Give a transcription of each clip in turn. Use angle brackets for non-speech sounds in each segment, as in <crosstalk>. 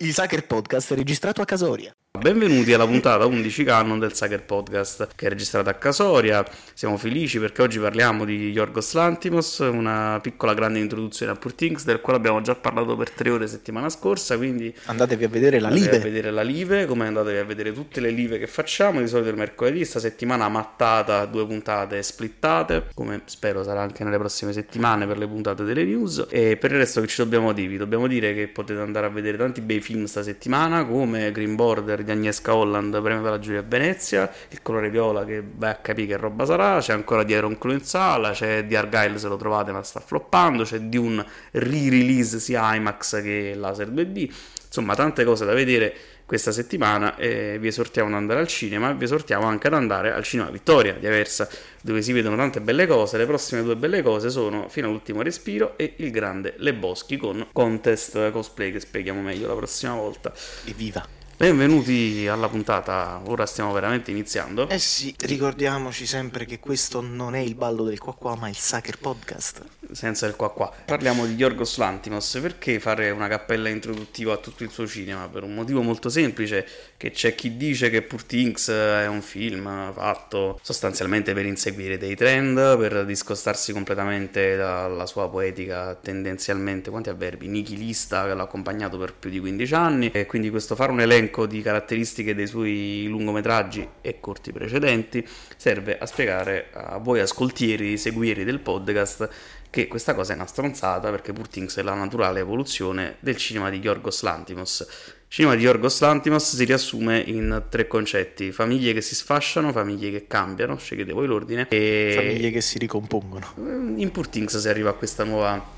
Il Sacher Podcast è registrato a Casoria. Benvenuti alla puntata 11 canon del Sager Podcast che è registrata a Casoria. Siamo felici perché oggi parliamo di Yorgos Lantimos, una piccola grande introduzione a Purtings del quale abbiamo già parlato per tre ore settimana scorsa, quindi Andatevi a vedere la live. a vedere la live, come andatevi a vedere tutte le live che facciamo, di solito il mercoledì, sta settimana mattata, due puntate splittate, come spero sarà anche nelle prossime settimane per le puntate delle news. E per il resto che ci dobbiamo dire? Vi dobbiamo dire che potete andare a vedere tanti bei film sta settimana, come Green Border di Agnieszka Holland, premio della giuria a Venezia, Il colore viola che vai a capire che roba sarà, c'è ancora di Iron Claw in sala, c'è di Argyle se lo trovate ma sta floppando, c'è di un re-release sia IMAX che laser 2D, insomma tante cose da vedere questa settimana e vi esortiamo ad andare al cinema vi esortiamo anche ad andare al cinema Vittoria di Aversa dove si vedono tante belle cose le prossime due belle cose sono Fino all'ultimo respiro e Il grande Le Boschi con contest cosplay che spieghiamo meglio la prossima volta Evviva. Benvenuti alla puntata ora stiamo veramente iniziando Eh sì, ricordiamoci sempre che questo non è il ballo del qua qua, ma il Sacher Podcast. senza il qua qua. Parliamo di Yorgos Lantimos, perché fare una cappella introduttiva a tutto il suo cinema? Per un motivo molto semplice, che c'è chi dice che Poor Things è un film fatto sostanzialmente per inseguire dei trend, per discostarsi completamente dalla sua poetica tendenzialmente, quanti avverbi, nichilista che l'ha accompagnato per più di 15 anni, e quindi questo fare un elenco di caratteristiche dei suoi lungometraggi e corti precedenti serve a spiegare a voi ascoltieri, seguieri del podcast che questa cosa è una stronzata perché Poor Things è la naturale evoluzione del cinema di Yorgos Lantimos. Il cinema di Yorgos Lantimos si riassume in tre concetti: famiglie che si sfasciano, famiglie che cambiano, scegliete voi l'ordine, e Famiglie che si ricompongono. in Poor Things si arriva a questa nuova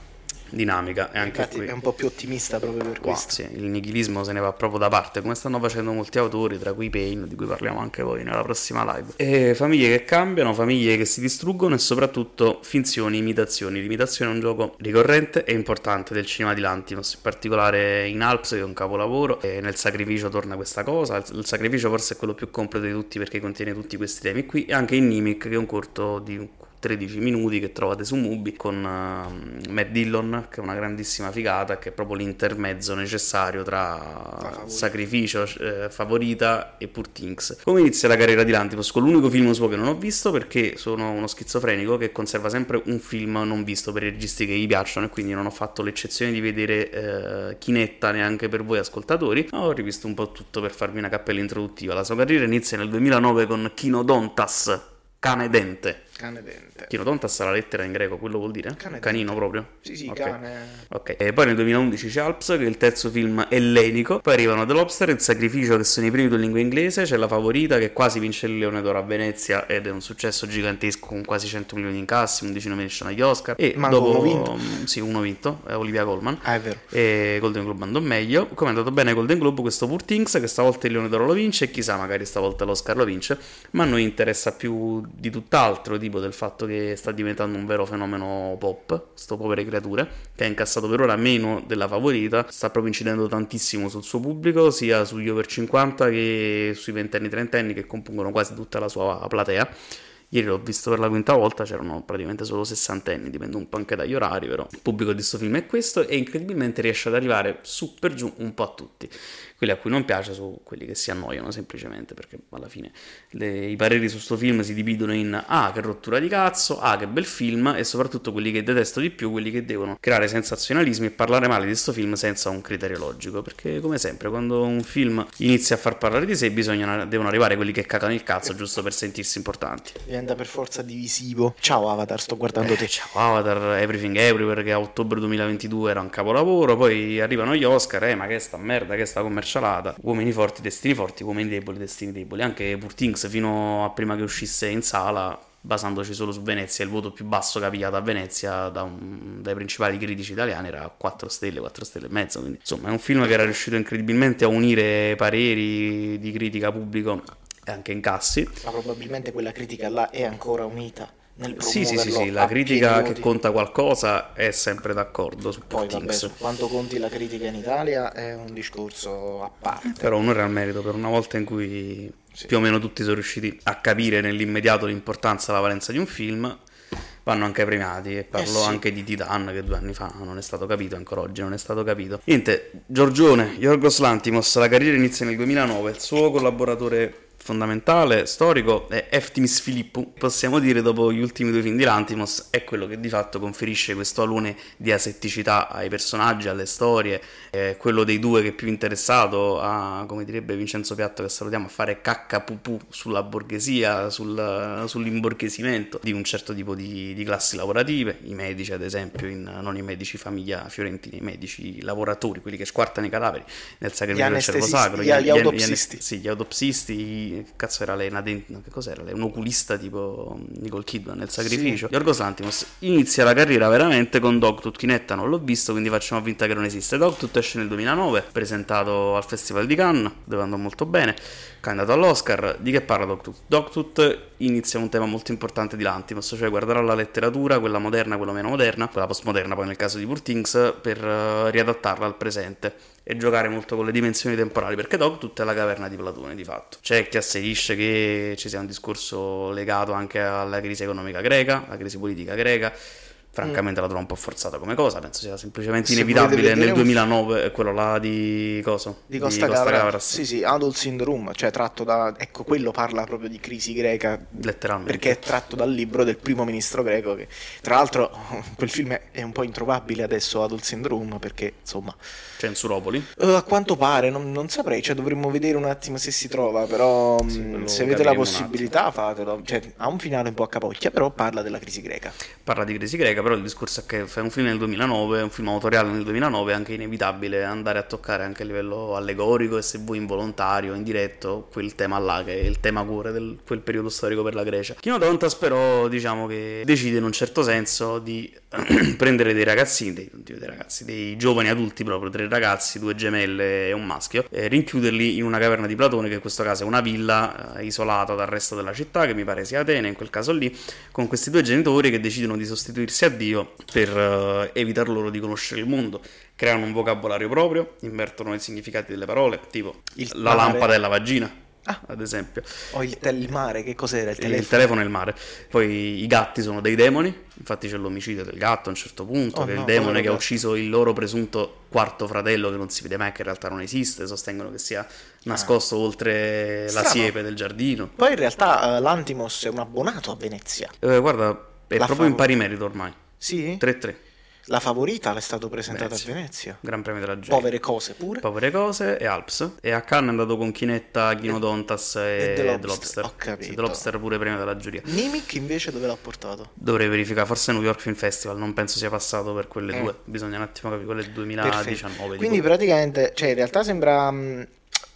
dinamica e anche Infatti qui è un po' più ottimista proprio per Qua, questo. sì, il nichilismo se ne va proprio da parte, come stanno facendo molti autori, tra cui Payne, di cui parliamo anche voi nella prossima live. E famiglie che cambiano, famiglie che si distruggono e soprattutto finzioni, imitazioni. L'imitazione è un gioco ricorrente e importante del cinema di Lantimos, in particolare in Alps, che è un capolavoro, e nel sacrificio torna questa cosa. Il, il sacrificio forse è quello più completo di tutti perché contiene tutti questi temi qui, e anche in Nimic, che è un corto di 13 minuti che trovate su Mubi con uh, Matt Dillon che è una grandissima figata che è proprio l'intermezzo necessario tra favorita. Sacrificio, eh, Favorita e Poor Things. Come inizia la carriera di Lantimos? Con l'unico film suo che non ho visto perché sono uno schizofrenico che conserva sempre un film non visto per i registi che gli piacciono e quindi non ho fatto l'eccezione di vedere eh, Chinetta neanche per voi ascoltatori, ho rivisto un po' tutto per farvi una cappella introduttiva. La sua carriera inizia nel 2009 con Kinodontas, Cane Dente. Cane dente. Kinodontas la lettera in greco, quello vuol dire? Cane Canino proprio? Sì, sì, Ok. cane. Ok, e poi nel 2011 c'è Alps, che è il terzo film ellenico. Poi arrivano The Lobster, Il Sacrificio, che sono i primi due in lingua inglese. C'è La Favorita, che quasi vince il Leone d'Oro a Venezia ed è un successo gigantesco con quasi 100 milioni di incassi, 11 nomination agli Oscar. E Manco dopo, uno vinto. Sì, uno vinto, è Olivia Colman. Ah, è vero. E Golden Globe andò meglio. Come è andato bene Golden Globe, questo Poor Things, che stavolta il Leone d'Oro lo vince, e chissà, magari stavolta l'Oscar lo vince. Ma a noi interessa più di tutt'altro, tipo del fatto che sta diventando un vero fenomeno pop, sto povere creature, che ha incassato per ora meno della favorita, sta proprio incidendo tantissimo sul suo pubblico, sia sugli over 50 che sui ventenni trentenni che compongono quasi tutta la sua platea. Ieri l'ho visto per la quinta volta, c'erano praticamente solo sessantenni, dipende un po' anche dagli orari, però il pubblico di questo film è questo e incredibilmente riesce ad arrivare su per giù un po' a tutti. Quelli a cui non piace sono quelli che si annoiano semplicemente, perché alla fine le- i pareri su sto film si dividono in ah che rottura di cazzo, ah che bel film e soprattutto quelli che detesto di più, quelli che devono creare sensazionalismi e parlare male di sto film senza un criterio logico, perché come sempre quando un film inizia a far parlare di sé bisogna, devono arrivare quelli che cagano il cazzo giusto per sentirsi importanti. Diventa per forza divisivo. Ciao Avatar, sto guardando te. Eh, Ciao Avatar, Everything Everywhere che a ottobre 2022 era un capolavoro, poi arrivano gli Oscar, eh ma che sta merda, che sta commercialata, uomini forti, destini forti, uomini deboli, destini deboli, anche Poor Things fino a prima che uscisse in sala basandoci solo su Venezia, il voto più basso che ha pigliato a Venezia da un- dai principali critici italiani era 4 stelle, 4 stelle e mezzo, quindi insomma è un film che era riuscito incredibilmente a unire pareri di critica pubblico e anche incassi. Ma probabilmente quella critica là è ancora unita nel Sì, sì, sì, sì, la critica che conta qualcosa è sempre d'accordo su Poi vabbè, su quanto conti la critica in Italia è un discorso a parte. Però onore al merito per una volta in cui Sì. più o meno tutti sono riusciti a capire nell'immediato l'importanza e la valenza di un film. vanno anche premiati e parlo Eh sì. anche di Titan che due anni fa non è stato capito, ancora oggi non è stato capito. Niente, Giorgione, Yorgos Lantimos, la carriera inizia nel 2009, il suo collaboratore fondamentale, storico, è Eftimis Filippu. Possiamo dire, dopo gli ultimi due film di Lantimos, è quello che di fatto conferisce questo alone di asetticità ai personaggi, alle storie, è quello dei due che è più interessato a, come direbbe Vincenzo Piatto, che salutiamo, a fare cacca pupù sulla borghesia, sul, sull'imborghesimento di un certo tipo di, di classi lavorative, i medici ad esempio, in- non i medici famiglia fiorentini, i medici lavoratori, quelli che squartano i cadaveri nel sacrificio del cervo sacro, gli- gli an- autopsisti. sì, gli autopsisti, che cazzo era lei? Una dent- no, che cos'era lei? Un oculista tipo Nicole Kidman nel sacrificio. Yorgos Lantimos inizia la carriera veramente con Dogtooth. Kinetta non l'ho visto, quindi facciamo finta che non esiste. Dogtooth esce nel 2009, presentato al Festival di Cannes, dove andò molto bene, candidato all'Oscar. Di che parla Dogtooth? Dogtooth inizia un tema molto importante di Lantimos, cioè guarderà la letteratura, quella moderna, quella meno moderna, quella postmoderna poi nel caso di Poor per eh, riadattarla al presente e giocare molto con le dimensioni temporali, perché Dogtooth è la caverna di Platone di fatto. C'è chi asserisce che ci sia un discorso legato anche alla crisi economica greca, alla crisi politica greca. Francamente la trovo un po' forzata come cosa, penso sia semplicemente Mm. Se inevitabile nel vedere un- 2009, è quello là di coso? Di Costa, Gavras. Gavras, Sì, sì, Adult Syndrome, cioè tratto da... Ecco, quello parla proprio di crisi greca, letteralmente. perché è tratto dal libro del primo ministro greco, che tra l'altro <laughs> quel film è- un po' introvabile adesso, Adult Syndrome, perché insomma... Censuropoli. eh, a quanto pare, non, non saprei, cioè dovremmo vedere un attimo se si trova, però Sì, quello se avete la un possibilità fatelo, cioè ha un finale un po' a capocchia, però parla della crisi greca. Parla di crisi greca, però il discorso è che fai un film nel 2009, un film autoriale nel 2009, è anche inevitabile andare a toccare anche a livello allegorico e se vuoi involontario, indiretto, quel tema là che è il tema cuore di quel periodo storico per la Grecia. Kino Dontas però diciamo che decide in un certo senso di <clears throat> prendere dei ragazzini, dei, dei ragazzi, dei giovani adulti proprio, tre ragazzi, due gemelle e un maschio, e rinchiuderli in una caverna di Platone che in questo caso è una villa eh, isolata dal resto della città, che mi pare sia Atene in quel caso lì, con questi due genitori che decidono di sostituirsi a Dio per eh, evitar loro di conoscere il mondo. Creano un vocabolario proprio, invertono i significati delle parole, tipo Il la mare. lampada e la vagina, Ah. ad esempio. O il, tel- il mare, che cos'era? Il Il telefono? telefono e il mare. Poi i gatti sono dei demoni, infatti c'è l'omicidio del gatto a un certo punto, Oh che è no, il demone che ha ucciso il loro presunto quarto fratello che non si vede mai, che in realtà non esiste, sostengono che sia nascosto oltre la Ah. Strano. siepe del giardino. Poi in realtà eh, l'Antimos è un abbonato a Venezia. Eh, guarda, è La proprio in favo- pari merito ormai. Sì? 3-3, La favorita l'è stato presentata Venezia. a Venezia. Gran Premio della Gioia. Povere cose pure. Povere cose e Alps. E a Cannes è andato con Chinetta, Ghino Dontas e, e The Lobster. Lobster. Ho capito. The Lobster pure premio della giuria. Nimic invece dove l'ha portato? Dovrei verificare, forse New York Film Festival, non penso sia passato per quelle Eh. due. Bisogna un attimo capire, quelle del Perfetto. 2019. Quindi tipo. praticamente, cioè in realtà sembra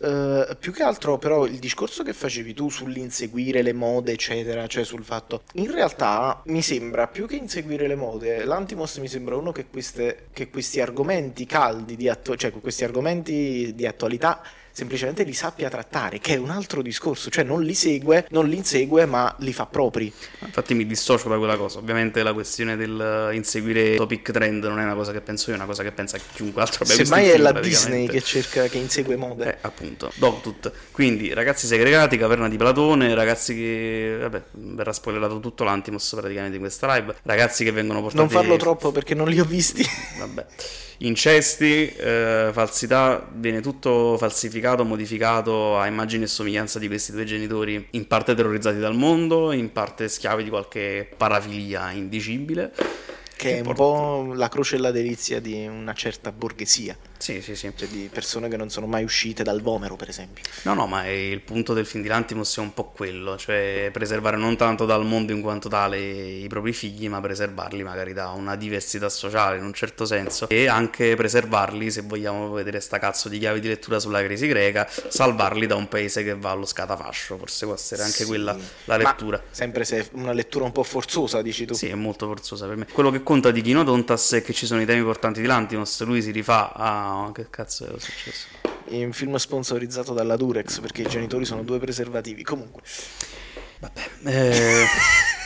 eh, più che altro però il discorso che facevi tu sull'inseguire le mode eccetera, cioè sul fatto in realtà mi sembra più che inseguire le mode, l'Antimos mi sembra uno che, queste, che questi argomenti caldi di attu- cioè questi argomenti di attualità semplicemente li sappia trattare, che è un altro discorso, cioè non li segue, non li insegue, ma li fa propri. Infatti mi dissocio da quella cosa. Ovviamente la questione del inseguire topic trend non è una cosa che penso io, è una cosa che pensa chiunque altro Semmai è film, la Disney che cerca, che insegue mode. Eh, appunto, Dogtooth. Quindi, ragazzi segregati, caverna di Platone, ragazzi che... Vabbè, verrà spoilerato tutto l'Antimos praticamente in questa live. Ragazzi che vengono portati... Non farlo troppo perché non li ho visti. Vabbè. Incesti, eh, falsità, viene tutto falsificato, modificato a immagine e somiglianza di questi due genitori, in parte terrorizzati dal mondo, in parte schiavi di qualche parafilia indicibile. Che è un porta- po' la croce e la delizia di una certa borghesia, Sì, sì, sì. cioè di persone che non sono mai uscite dal Vomero, per esempio. No, no, ma il punto del film di Lantimos è un po' quello, cioè preservare non tanto dal mondo in quanto tale i propri figli, ma preservarli magari da una diversità sociale in un certo senso e anche preservarli, se vogliamo vedere sta cazzo di chiavi di lettura sulla crisi greca, salvarli da un paese che va allo scatafascio, forse può essere anche Sì. quella la Ma lettura. sempre se è una lettura un po' forzosa, dici tu. Sì, è molto forzosa per me. Quello che conta di Kino Dontas è che ci sono i temi portanti di Lantimos, lui si rifà a... che cazzo è successo? In un film sponsorizzato dalla Durex, perché i genitori sono due preservativi. Comunque, Eh...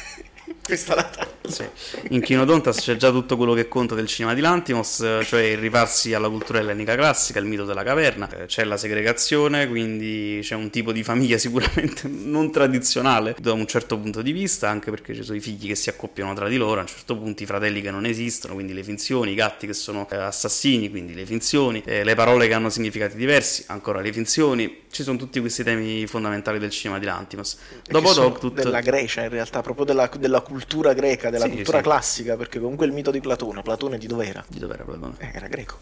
<laughs> questa la. Sì. In Kinodontas c'è già tutto quello che conta del cinema di Lantimos, cioè il rifarsi alla cultura ellenica classica, il mito della caverna, eh, c'è la segregazione, quindi c'è un tipo di famiglia <laughs> sicuramente non tradizionale da un certo punto di vista, anche perché ci sono i figli che si accoppiano tra di loro, a un certo punto i fratelli che non esistono, quindi le finzioni, i gatti che sono eh, assassini, quindi le finzioni, eh, le parole che hanno significati diversi, ancora le finzioni, ci sono tutti questi temi fondamentali del cinema di Lantimos. Dopo Dogtooth... Della Grecia in realtà, proprio della, della cultura greca, della sì, cultura sì. classica, perché comunque il mito di Platone, Platone di dov'era? Di dov'era Platone? Eh, era greco.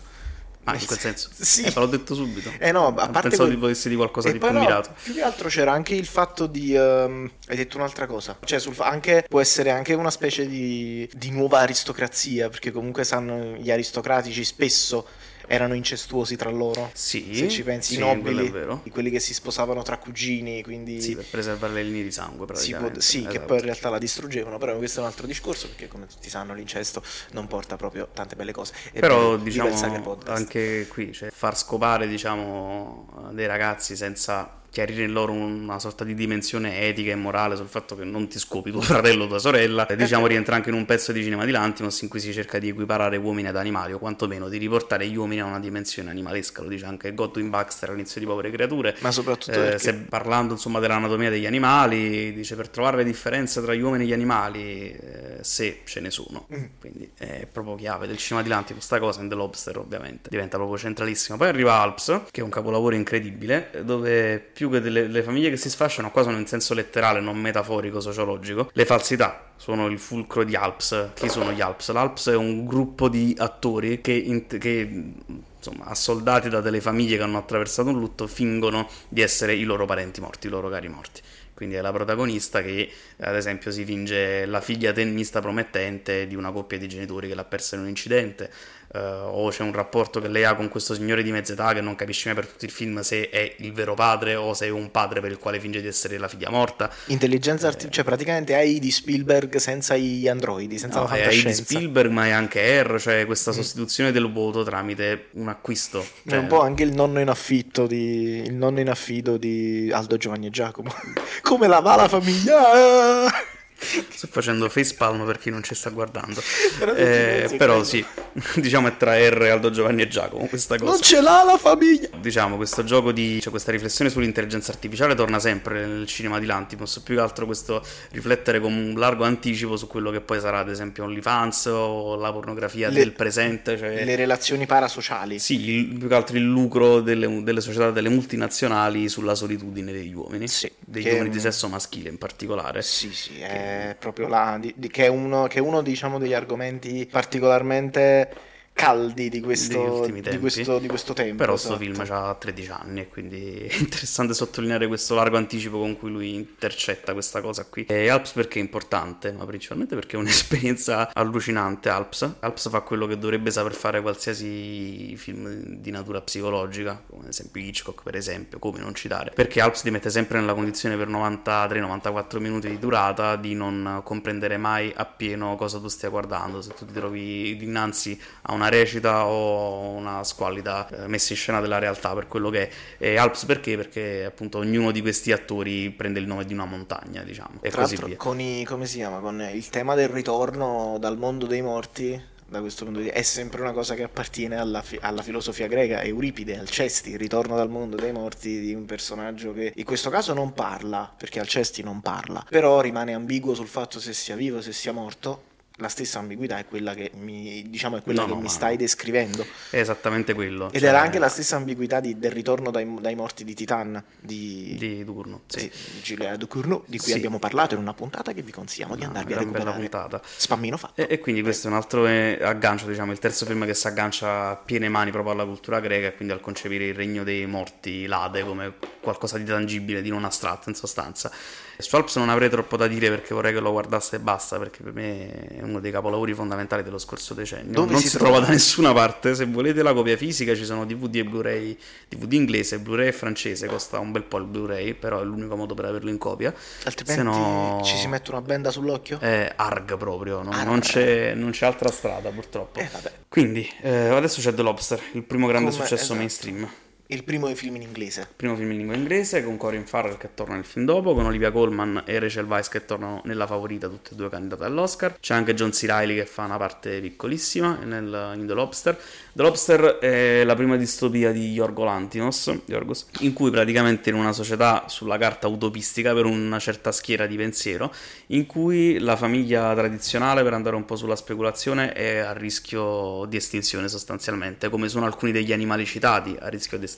Ah, in quel senso? <laughs> Sì. Eh, l'ho detto subito. Eh no, a parte Pensavo que... di potessi di qualcosa di più no, mirato. Più che altro c'era anche il fatto di... Um, hai detto un'altra cosa. Cioè, sul, anche, può essere anche una specie di, di nuova aristocrazia, perché comunque sanno gli aristocratici spesso erano incestuosi tra loro. Sì, se ci pensi, sì, i nobili, quelli che si sposavano tra cugini, quindi... Sì, per preservare le linee di sangue, praticamente. Sì, esatto. che poi in realtà la distruggevano, però questo è un altro discorso, perché come tutti sanno l'incesto non porta proprio tante belle cose. E però, diciamo, anche qui, cioè, far scopare, diciamo, dei ragazzi senza chiarire in loro una sorta di dimensione etica e morale sul fatto che non ti scopi tuo fratello o tua sorella, e, diciamo rientra anche in un pezzo di cinema di Lantimos in cui si cerca di equiparare uomini ad animali o quantomeno di riportare gli uomini a una dimensione animalesca, lo dice anche Godwin Baxter all'inizio di Povere Creature, ma soprattutto eh, perché... se parlando insomma dell'anatomia degli animali, dice per trovare le differenze tra gli uomini e gli animali, eh, se ce ne sono, mm. quindi è proprio chiave del cinema di Lantimos, questa cosa in The Lobster ovviamente diventa proprio centralissima. Poi arriva Alps, che è un capolavoro incredibile, dove più più che delle famiglie che si sfasciano, qua sono in senso letterale, non metaforico, sociologico. Le falsità sono il fulcro di Alps. Chi sono gli Alps? L'Alps è un gruppo di attori che, in, che insomma, assoldati da delle famiglie che hanno attraversato un lutto, fingono di essere i loro parenti morti, i loro cari morti. Quindi è la protagonista che, ad esempio, si finge la figlia tennista promettente di una coppia di genitori che l'ha persa in un incidente uh, o c'è un rapporto che lei ha con questo signore di mezza età che non capisce mai per tutto il film se è il vero padre o se è un padre per il quale finge di essere la figlia morta. Intelligenza artificiale, cioè praticamente hai di Spielberg senza gli androidi, senza no, la fantascienza. Hai di Spielberg ma è anche R, cioè questa mm. sostituzione mm. del voto tramite un acquisto. Cioè... È un po' anche il nonno in affitto di, il nonno in affido di Aldo Giovanni e Giacomo. <laughs> Come la va la famiglia? <laughs> Sto facendo facepalm per chi non ci sta guardando. però, eh, però sì, <laughs> diciamo è tra R, Aldo Giovanni e Giacomo questa cosa. Non ce l'ha la famiglia! Diciamo, questo gioco di... cioè questa riflessione sull'intelligenza artificiale torna sempre nel cinema di Lantimos, più che altro questo riflettere con un largo anticipo su quello che poi sarà ad esempio OnlyFans o la pornografia le, del presente. Cioè... Le relazioni parasociali. Sì, il, più che altro il lucro delle, delle, società, delle multinazionali sulla solitudine degli uomini. Sì. Degli che... uomini di sesso maschile in particolare. Sì, sì, è proprio là, di, di, che, è uno, che è uno diciamo, degli argomenti particolarmente caldi di questo, di questo, di questo tempo. Però esatto. film ha 13 anni e quindi <laughs> è interessante sottolineare questo largo anticipo con cui lui intercetta questa cosa qui. E Alps perché è importante, ma principalmente perché è un'esperienza <laughs> allucinante. Alps. Alps fa quello che dovrebbe saper fare qualsiasi film di natura psicologica, come ad esempio Hitchcock per esempio, come non citare. Perché Alps ti mette sempre nella condizione per 93-94 minuti di durata di non comprendere mai appieno cosa tu stia guardando. Se tu ti trovi dinanzi a una una recita o una squallida eh, messa in scena della realtà per quello che è. E Alps perché? Perché appunto ognuno di questi attori prende il nome di una montagna, diciamo. E Tra così via. Con i, come si chiama? Con il tema del ritorno dal mondo dei morti da questo punto di vista è sempre una cosa che appartiene alla, fi- alla, filosofia greca Euripide, Alcesti, il ritorno dal mondo dei morti di un personaggio che in questo caso non parla perché Alcesti non parla però rimane ambiguo sul fatto se sia vivo o se sia morto la stessa ambiguità è quella che mi, diciamo, è quella no, che no, mi stai no. descrivendo. È esattamente quello. Ed cioè... era anche la stessa ambiguità di, del ritorno dai, dai, morti di Titan di, di Ducournau, sì. sì, Giulia Ducournau, di cui sì. abbiamo parlato in una puntata che vi consigliamo di andarvi a recuperare. Puntata. Spammino fatto. E, e quindi questo è un altro eh, aggancio, diciamo, il terzo film che si aggancia a piene mani proprio alla cultura greca e quindi al concepire il regno dei morti, l'Ade, come qualcosa di tangibile, di non astratto in sostanza. Su Alps non avrei troppo da dire perché vorrei che lo guardasse e basta, perché per me è uno dei capolavori fondamentali dello scorso decennio. Dove non si, si trova? da nessuna parte. Se volete la copia fisica ci sono DVD e Blu-ray, DVD inglese, Blu-ray francese, costa un bel po' il Blu-ray, però è l'unico modo per averlo in copia. Altrimenti no... ci si mette una benda sull'occhio? È ARG proprio, no? non, c'è, non, c'è, altra strada purtroppo. Eh, Quindi, eh, adesso c'è The Lobster, il primo grande Come, successo esatto. mainstream Il primo film in inglese. Primo film in lingua inglese con Corin Farrell che torna nel film dopo, con Olivia Colman e Rachel Weisz che tornano nella favorita, tutte e due candidate all'Oscar. C'è anche John C. Reilly che fa una parte piccolissima nel, in The Lobster. The Lobster è la prima distopia di Yorgo Lantimos, Yorgos, in cui praticamente in una società sulla carta utopistica per una certa schiera di pensiero, in cui la famiglia tradizionale, per andare un po' sulla speculazione, è a rischio di estinzione sostanzialmente, come sono alcuni degli animali citati a rischio di estinzione.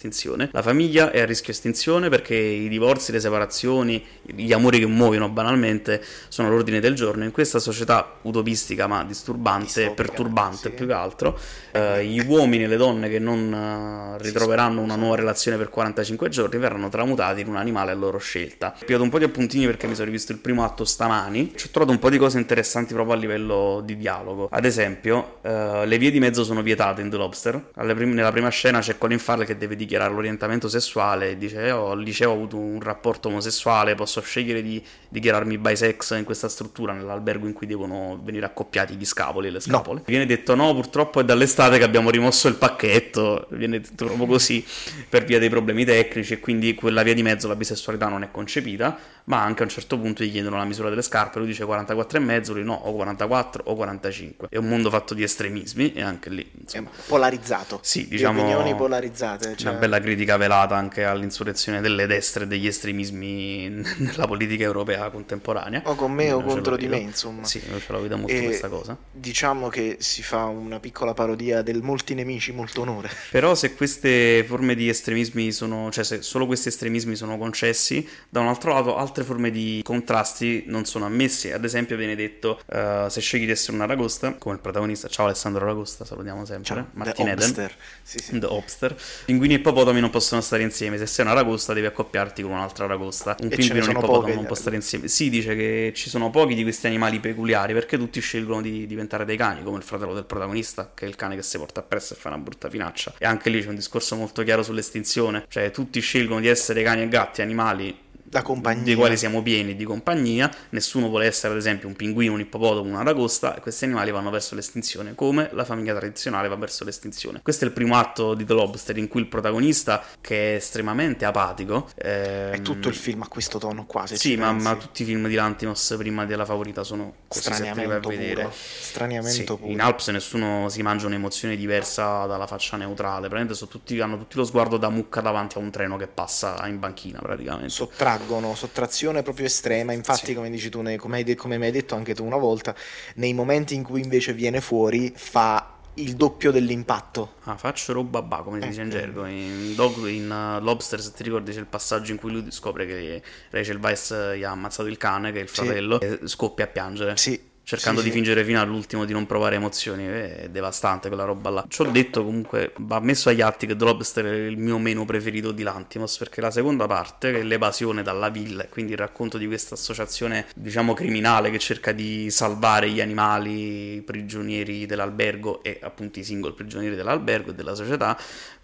La famiglia è a rischio estinzione perché i divorzi, le separazioni, gli amori che muoiono banalmente sono all'ordine del giorno. In questa società utopistica ma disturbante, Distopica, perturbante sì. più che altro, eh, gli uomini e le donne che non eh, ritroveranno una nuova relazione per 45 giorni verranno tramutati in un animale a loro scelta. Ho pigliato un po' di appuntini perché mi sono rivisto il primo atto stamani. Ci ho trovato un po' di cose interessanti proprio a livello di dialogo. Ad esempio, eh, le vie di mezzo sono vietate in The Lobster. Prim- nella prima scena c'è Colin Farrell che deve dichiarare l'orientamento sessuale e dice: "Eh, "Io al liceo ho avuto un rapporto omosessuale, posso scegliere di dichiararmi bisex in questa struttura, nell'albergo in cui devono venire accoppiati gli scapoli e le scapole. Viene detto: No, purtroppo è dall'estate che abbiamo rimosso il pacchetto. Viene detto proprio così per via dei problemi tecnici, e quindi quella via di mezzo la bisessualità non è concepita. Ma anche a un certo punto gli chiedono la misura delle scarpe. Lui dice 44,5, lui no, o 44 o 45. È un mondo fatto di estremismi, e anche lì, È insomma. polarizzato. Sì, Di diciamo- opinioni polarizzate. Cioè... Bella critica velata anche all'insurrezione delle destre e degli estremismi <laughs> nella politica europea contemporanea. O con me o contro di me, insomma. Sì, io ce la vedo molto E questa cosa. Diciamo che si fa una piccola parodia del molti nemici, molto onore. <laughs> Però se queste forme di estremismi sono, cioè se solo questi estremismi sono concessi, da un altro lato altre forme di contrasti non sono ammessi. Ad esempio viene detto, eh, se scegli di essere un aragosta, come il protagonista, ciao Alessandro Aragosta, salutiamo sempre, Ciao, Martin The Eden. Obster. Sì, sì. The Obster. Pinguini e ippopotami non possono stare insieme. Se sei una aragosta, devi accoppiarti con un'altra aragosta. Un pinguino e un ippopotamo poche non può stare insieme. Si dice che ci sono pochi di questi animali peculiari perché tutti scelgono di diventare dei cani, come il fratello del protagonista, che è il cane che si porta appresso e fa una brutta finaccia. E anche lì c'è un discorso molto chiaro sull'estinzione. Cioè, tutti scelgono di essere cani e gatti, animali. Dei quali siamo pieni di compagnia, nessuno vuole essere ad esempio un pinguino, un ippopotamo, una aragosta e questi animali vanno verso l'estinzione, come la famiglia tradizionale va verso l'estinzione. Questo è il primo atto di The Lobster in cui il protagonista, che è estremamente apatico, È ehm, tutto il film a questo tono qua, se Sì, ma, ma tutti i film di Lantimos prima della favorita sono così Straniamento puro. Straniamento Sì, puro. in Alps nessuno si mangia un'emozione diversa dalla faccia neutrale, praticamente tutti, hanno tutti lo sguardo da mucca davanti a un treno che passa in banchina praticamente. Sottraggono, sottrazione proprio estrema. Infatti, Sì. come dici tu, come, hai come mi hai detto anche tu una volta, nei momenti in cui invece viene fuori, fa il doppio dell'impatto. Ah, faccio roba ba, come si dice in Ecco. gergo. In, Dog, in uh, Lobster, se ti ricordi, c'è il passaggio in cui lui scopre che Rachel Weisz gli ha ammazzato il cane, che è il Sì. fratello, e scoppia a piangere. Sì. Cercando sì, di sì. fingere fino all'ultimo di non provare emozioni, è devastante quella roba là. Ci ho detto comunque, va messo agli atti che The Lobster è il mio meno preferito di Lantimos, perché la seconda parte, che è l'evasione dalla villa, e quindi il racconto di questa associazione, diciamo, criminale che cerca di salvare gli animali prigionieri dell'albergo e appunto i single prigionieri dell'albergo e della società,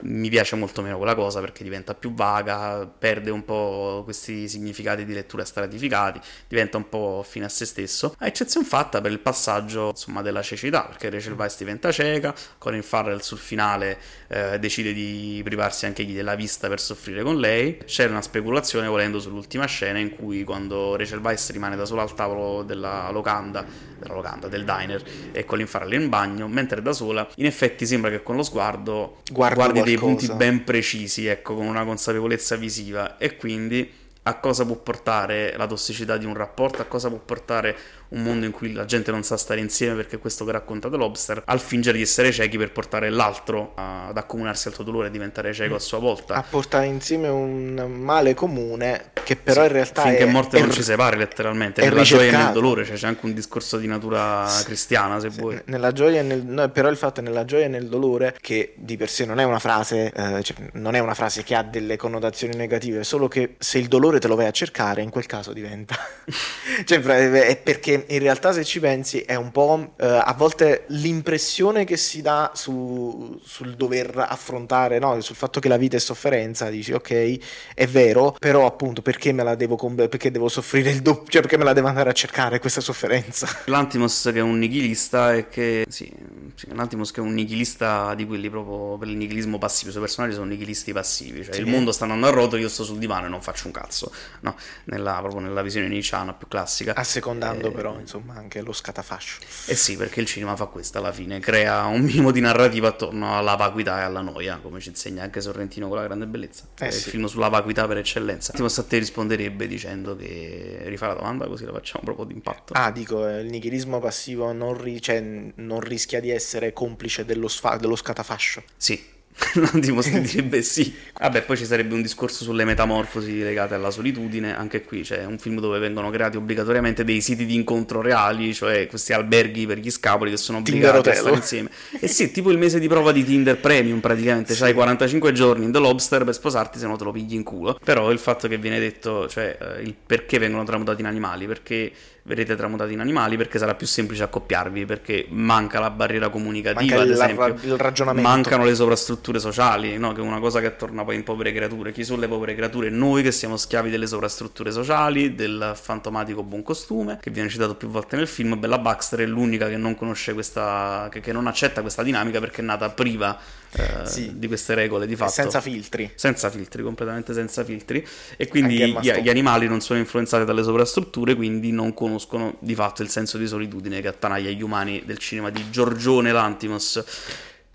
mi piace molto meno quella cosa perché diventa più vaga, perde un po' questi significati di lettura stratificati, diventa un po' fine a se stesso, a eccezione fatta per il passaggio insomma della cecità, perché Rachel Weisz diventa cieca, Colin Farrell sul finale eh, decide di privarsi anche egli della vista per soffrire con lei, c'è una speculazione volendo sull'ultima scena in cui quando Rachel Weisz rimane da sola al tavolo della locanda, della locanda, del diner e Colin Farrell in bagno, mentre da sola, in effetti sembra che con lo sguardo Guardo guardi dei qualcosa. punti ben precisi, ecco, con una consapevolezza visiva. E quindi a cosa può portare la tossicità di un rapporto, a cosa può portare un mondo in cui la gente non sa stare insieme perché è questo che racconta The Lobster, al fingere di essere ciechi per portare l'altro a- ad accomunarsi al tuo dolore e diventare cieco a sua volta. A portare insieme un male comune che però in realtà Finché è, morte è- non ci separi letteralmente, è nella gioia e nel ricercato. dolore, cioè c'è anche un discorso di natura cristiana se vuoi. Nella gioia e nel, no, però il fatto è nella gioia e nel dolore che di per sé non è una frase eh, cioè, non è una frase che ha delle connotazioni negative solo che se il dolore te lo vai a cercare in quel caso diventa <laughs> <laughs> cioè è perché in realtà se ci pensi è un po' eh, a volte l'impressione che si dà su- sul dover affrontare no? sul fatto che la vita è sofferenza dici ok è vero però appunto perché me la devo com- perché devo soffrire il doppio cioè perché me la devo andare a cercare questa sofferenza <laughs> L'Antimos che è un nichilista e che sì, sì, Lantimos che è un nichilista di quelli proprio per il nichilismo passivo, i suoi personaggi sono nichilisti passivi, cioè Sì. il mondo sta andando a rotolo, io sto sul divano e non faccio un cazzo, no? Nella, proprio nella visione nietzscheana più classica. Assecondando Eh, però, insomma, anche lo scatafascio. Eh sì, perché il cinema fa questo alla fine, crea un minimo di narrativa attorno alla vacuità e alla noia, come ci insegna anche Sorrentino con la grande bellezza. Eh è sì. il film sulla vacuità per eccellenza. Lantimos a te risponderebbe dicendo che rifà la domanda così la facciamo proprio d'impatto. Ah, dico, eh, il nichilismo passivo non, ri- cioè, non rischia di essere complice dello, sfa- dello scatafascio. Sì, <laughs> Lantimos ti direbbe sì. Vabbè, poi ci sarebbe un discorso sulle metamorfosi legate alla solitudine. Anche qui c'è un film dove vengono creati obbligatoriamente dei siti di incontro reali, cioè questi alberghi per gli scapoli che sono obbligati a stare insieme. E sì, tipo il mese di prova di Tinder Premium praticamente. C'hai 45 giorni in The Lobster per sposarti, se no te lo pigli in culo. Però il fatto che viene detto, cioè eh, il perché vengono tramutati in animali, perché verrete tramutati in animali, perché sarà più semplice accoppiarvi, perché manca la barriera comunicativa, Manca ad esempio. il ragionamento. Mancano le sovrastrutture sociali, no? che è una cosa che torna poi in povere creature. Chi sono le povere creature? Noi che siamo schiavi delle sovrastrutture sociali, del fantomatico buon costume, che viene citato più volte nel film. Bella Baxter è l'unica che non conosce questa, che, che non accetta questa dinamica perché è nata priva eh, Sì. di queste regole di fatto. Senza filtri. Senza filtri, completamente senza filtri. E quindi gli, gli animali non sono influenzati dalle sovrastrutture, quindi non conoscono di fatto il senso di solitudine che attanaglia gli umani del cinema di Giorgione Lantimos.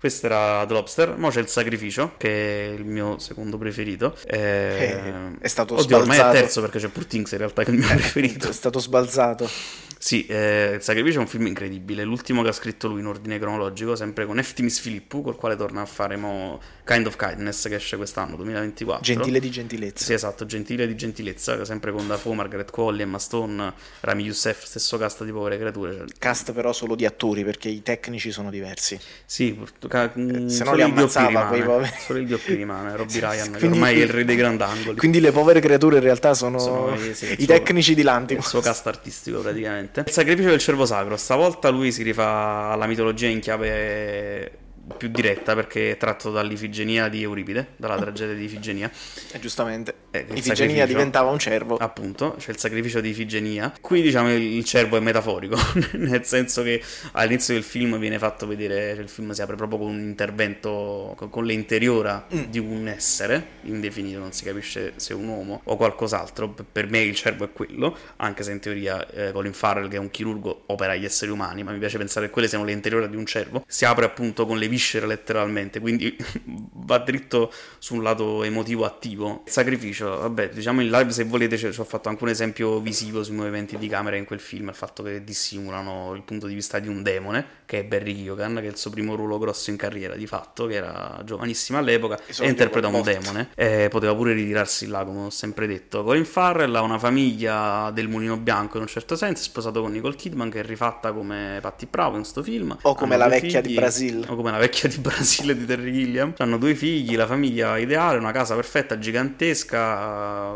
Questo era The Lobster, mo c'è il sacrificio, che è il mio secondo preferito. Eh, è stato Oddio, ormai è sbalzato. terzo perché c'è Poor Things in realtà che è il mio <laughs> preferito. È stato sbalzato. Sì, eh, Il Sacrificio è un film incredibile, l'ultimo che ha scritto lui in ordine cronologico, sempre con Eftimis Filippu, col quale torna a fare mo Kind of Kindness che esce quest'anno, 2024. Gentile di gentilezza. Sì, esatto, Gentile di gentilezza, sempre con Dafoe, Margaret Qualley, Emma Stone, Rami Youssef, stesso cast di povere creature. cioè- Cast però solo di attori perché i tecnici sono diversi. sì, ca- mm, se no li il ammazzava quei poveri. <laughs> Solo il DOP rimane, Robbie Ryan, Quindi- ormai è il re dei <laughs> grandangoli. Quindi le povere creature in realtà sono, Sono i- sì, il i suo- tecnici di il Lantimos. suo cast artistico praticamente. Il sacrificio del cervo sacro, stavolta lui si rifà alla mitologia in chiave più diretta perché è tratto dall'Ifigenia di Euripide, dalla tragedia di Ifigenia. E giustamente. Eh, Ifigenia diventava un cervo. Appunto, c'è il sacrificio di Ifigenia. Qui diciamo il cervo è metaforico, <laughs> nel senso che all'inizio del film viene fatto vedere, cioè il film si apre proprio con un intervento con, con le interiora Mm. di un essere indefinito, non si capisce se è un uomo o qualcos'altro. Per me il cervo è quello, anche se in teoria eh, Colin Farrell, che è un chirurgo, opera gli esseri umani, ma mi piace pensare che quelle siano le interiora di un cervo. Si apre appunto con le viscere letteralmente, quindi <laughs> va dritto su un lato emotivo attivo. Sacrificio, vabbè, diciamo in live se volete ci ho fatto anche un esempio visivo sui movimenti di camera in quel film, il fatto che dissimulano il punto di vista di un demone, che è Barry Keoghan, che è il suo primo ruolo grosso in carriera di fatto, che era giovanissimo all'epoca e interpreta un demone. E poteva pure ritirarsi là, come ho sempre detto. Colin Farrell ha una famiglia del mulino bianco in un certo senso, è sposato con Nicole Kidman, che è rifatta come Patti Bravo in sto film. O come Hanno la vecchia di figli, Brasil. O come la vecchia di Brasile di Terry Gilliam. Hanno due figli, la famiglia ideale, una casa perfetta, gigantesca.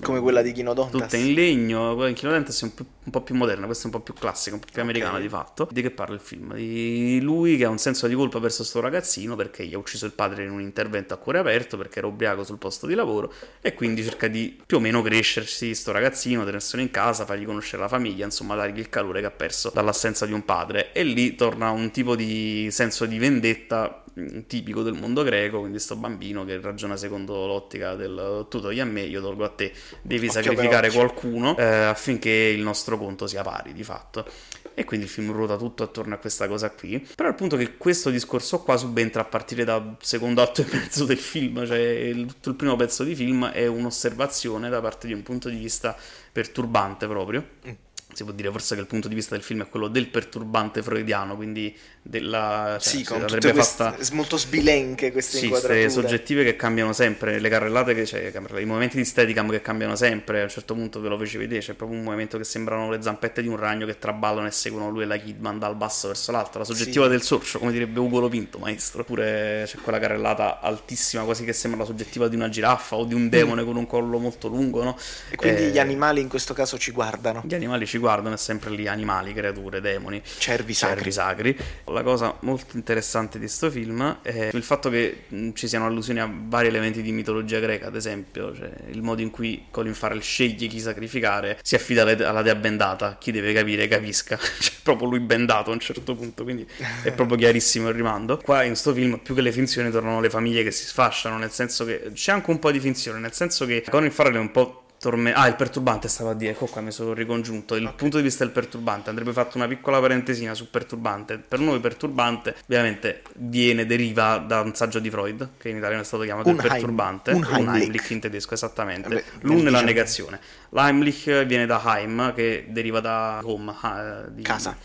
Come quella di Kino Dontas. Tutta in legno, quella in Kino Dentes è un, po'- un po' più moderna, questa è un po' più classica, un po' più americana di fatto. Di che parla il film? Di lui che ha un senso di colpa verso sto ragazzino perché gli ha ucciso il padre in un intervento a cuore aperto perché era ubriaco sul posto di lavoro e quindi cerca di più o meno crescersi sto ragazzino, tenerselo in casa, fargli conoscere la famiglia, insomma dargli il calore che ha perso dall'assenza di un padre e lì torna un tipo di senso di vendetta mh, tipico del mondo greco, quindi sto bambino che ragiona secondo l'ottica del tu togli a me, io tolgo a te, devi Occhio sacrificare qualcuno eh, affinché il nostro conto sia pari di fatto. E quindi il film ruota tutto attorno a questa cosa qui. Però al punto che questo discorso qua subentra a partire dal secondo atto e mezzo del film, cioè il, tutto il primo pezzo di film è un'osservazione da parte di un punto di vista perturbante proprio. Mm. Si può dire forse che il punto di vista del film è quello del perturbante freudiano, quindi della... cioè, Sì, con tutte andrebbe queste fatta- molto sbilenche queste sì, inquadrature. soggettive che cambiano sempre, le carrellate che cioè, i movimenti di Steadicam che cambiano sempre, a un certo punto ve lo feci vedere, c'è proprio un movimento che sembrano le zampette di un ragno che traballano e seguono lui e la Kidman dal basso verso l'alto, la soggettiva Sì. del sorcio, come direbbe Ugo Lopinto, maestro. Oppure c'è quella carrellata altissima, quasi che sembra la soggettiva di una giraffa o di un demone con un collo molto lungo, no? E quindi Eh, gli animali in questo caso ci guardano. gli animali ci guardano è sempre lì animali, creature, demoni, Cervi sacri. cervi sacri. La cosa molto interessante di questo film è il fatto che ci siano allusioni a vari elementi di mitologia greca, ad esempio, cioè il modo in cui Colin Farrell sceglie chi sacrificare, si affida alla dea bendata, chi deve capire capisca, <laughs> cioè proprio lui bendato a un certo punto, quindi è proprio chiarissimo il rimando. Qua in questo film più che le finzioni tornano le famiglie che si sfasciano, nel senso che c'è anche un po' di finzione, nel senso che Colin Farrell è un po' torme- Ah, il perturbante stavo a dire, ecco qua mi sono ricongiunto. Il punto di vista del perturbante, andrebbe fatto una piccola parentesina su perturbante. Per noi perturbante ovviamente viene, deriva da un saggio di Freud, che in italiano è stato chiamato il Unheim- perturbante. Unheimlich. in tedesco, esattamente. Eh beh, L'un è la diciamo- negazione. L'Heimlich viene da Heim, che deriva da home, ah, di- Casa.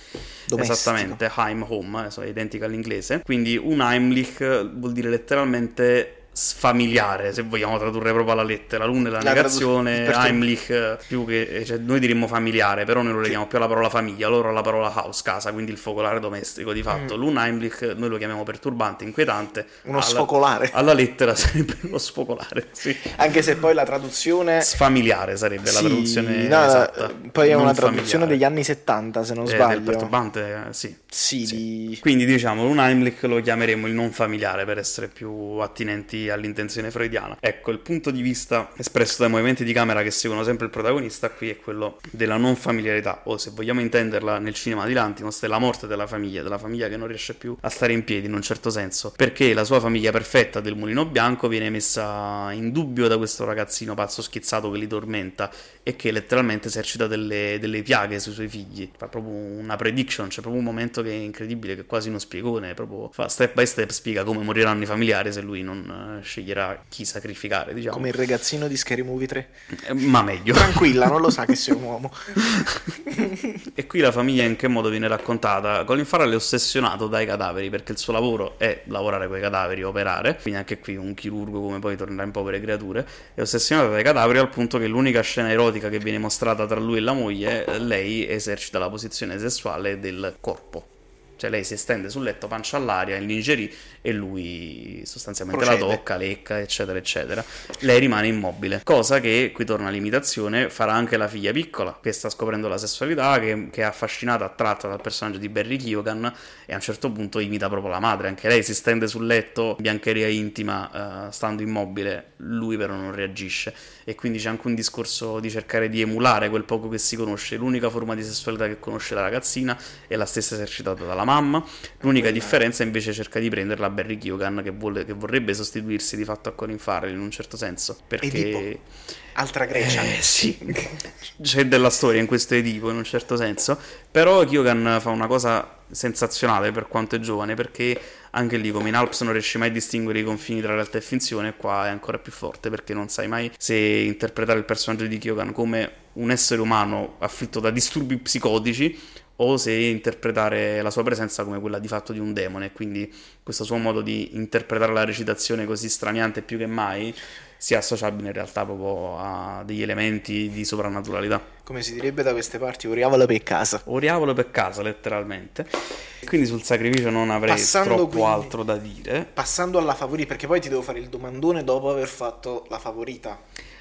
Domestico. Esattamente, Heim home, eh, è identica all'inglese. Quindi un Heimlich vuol dire letteralmente familiare, se vogliamo tradurre proprio alla lettera. L'un è la, La negazione, tradu- Heimlich eh, più che eh, cioè, noi diremmo familiare, però noi lo leghiamo più alla parola famiglia, loro alla parola house, casa, quindi il focolare domestico di fatto. L'un Heimlich noi lo chiamiamo perturbante, inquietante. Mm. Uno alla- sfocolare. Alla lettera <laughs> sarebbe uno sfocolare, sì. Anche se poi la traduzione... Sfamiliare sarebbe la Sì, traduzione no, esatta. Poi è una traduzione familiare. degli anni 70, se non Eh, sbaglio. perturbante, eh, sì. Sì, di- Quindi diciamo, un Heimlich lo chiameremo il non familiare per essere più attinenti all'intenzione freudiana. Ecco, il punto di vista espresso dai movimenti di camera che seguono sempre il protagonista qui è quello della non familiarità, o se vogliamo intenderla nel cinema di Lantimos, della morte della famiglia, della famiglia che non riesce più a stare in piedi in un certo senso, perché la sua famiglia perfetta del mulino bianco viene messa in dubbio da questo ragazzino pazzo schizzato che li tormenta e che letteralmente esercita delle, delle piaghe sui suoi figli. Fa proprio una prediction, c'è proprio un momento che è incredibile, che è quasi uno spiegone, proprio fa step by step, spiega come moriranno i familiari se lui non sceglierà chi sacrificare, diciamo. come il ragazzino di Scary Movie 3. Eh, Ma meglio. Tranquilla, non lo sa che sei un <laughs> uomo. E qui la famiglia in che modo viene raccontata? Colin Farrell è ossessionato dai cadaveri perché il suo lavoro è lavorare con i cadaveri, operare, quindi anche qui un chirurgo come poi tornerà in povere creature, è ossessionato dai cadaveri al punto che l'unica scena erotica che viene mostrata tra lui e la moglie, lei esercita la posizione sessuale del corpo. Cioè lei si estende sul letto, pancia all'aria, in lingerie e lui sostanzialmente la Procede. tocca, lecca, eccetera, eccetera. Lei rimane immobile, cosa che, qui torna l'imitazione, farà anche la figlia piccola, che sta scoprendo la sessualità, che, che è affascinata, attratta dal personaggio di Barry Keoghan e a un certo punto imita proprio la madre. Anche lei si stende sul letto, biancheria intima, eh, stando immobile, lui però non reagisce. E quindi c'è anche un discorso di cercare di emulare quel poco che si conosce. L'unica forma di sessualità che conosce la ragazzina è la stessa esercitata dalla mamma. L'unica differenza invece cerca di prenderla Barry Keoghan che, che vorrebbe sostituirsi di fatto a Colin Farrell in un certo senso. Perché... Altra Grecia. Eh, sì, c'è della storia in questo Edipo in un certo senso, però Kyogan fa una cosa sensazionale per quanto è giovane, perché anche lì come in Alps non riesci mai a distinguere i confini tra realtà e finzione, qua è ancora più forte perché non sai mai se interpretare il personaggio di Kyogan come un essere umano afflitto da disturbi psicotici o se interpretare la sua presenza come quella di fatto di un demone, quindi questo suo modo di interpretare la recitazione così straniante più che mai sia associabile in realtà proprio a degli elementi di soprannaturalità. Come si direbbe da queste parti, oriavola per casa. Oriavolo per casa, letteralmente. Quindi sul sacrificio non avrei Passando troppo quindi- altro da dire. Passando alla favorita, perché poi ti devo fare il domandone dopo aver fatto la favorita.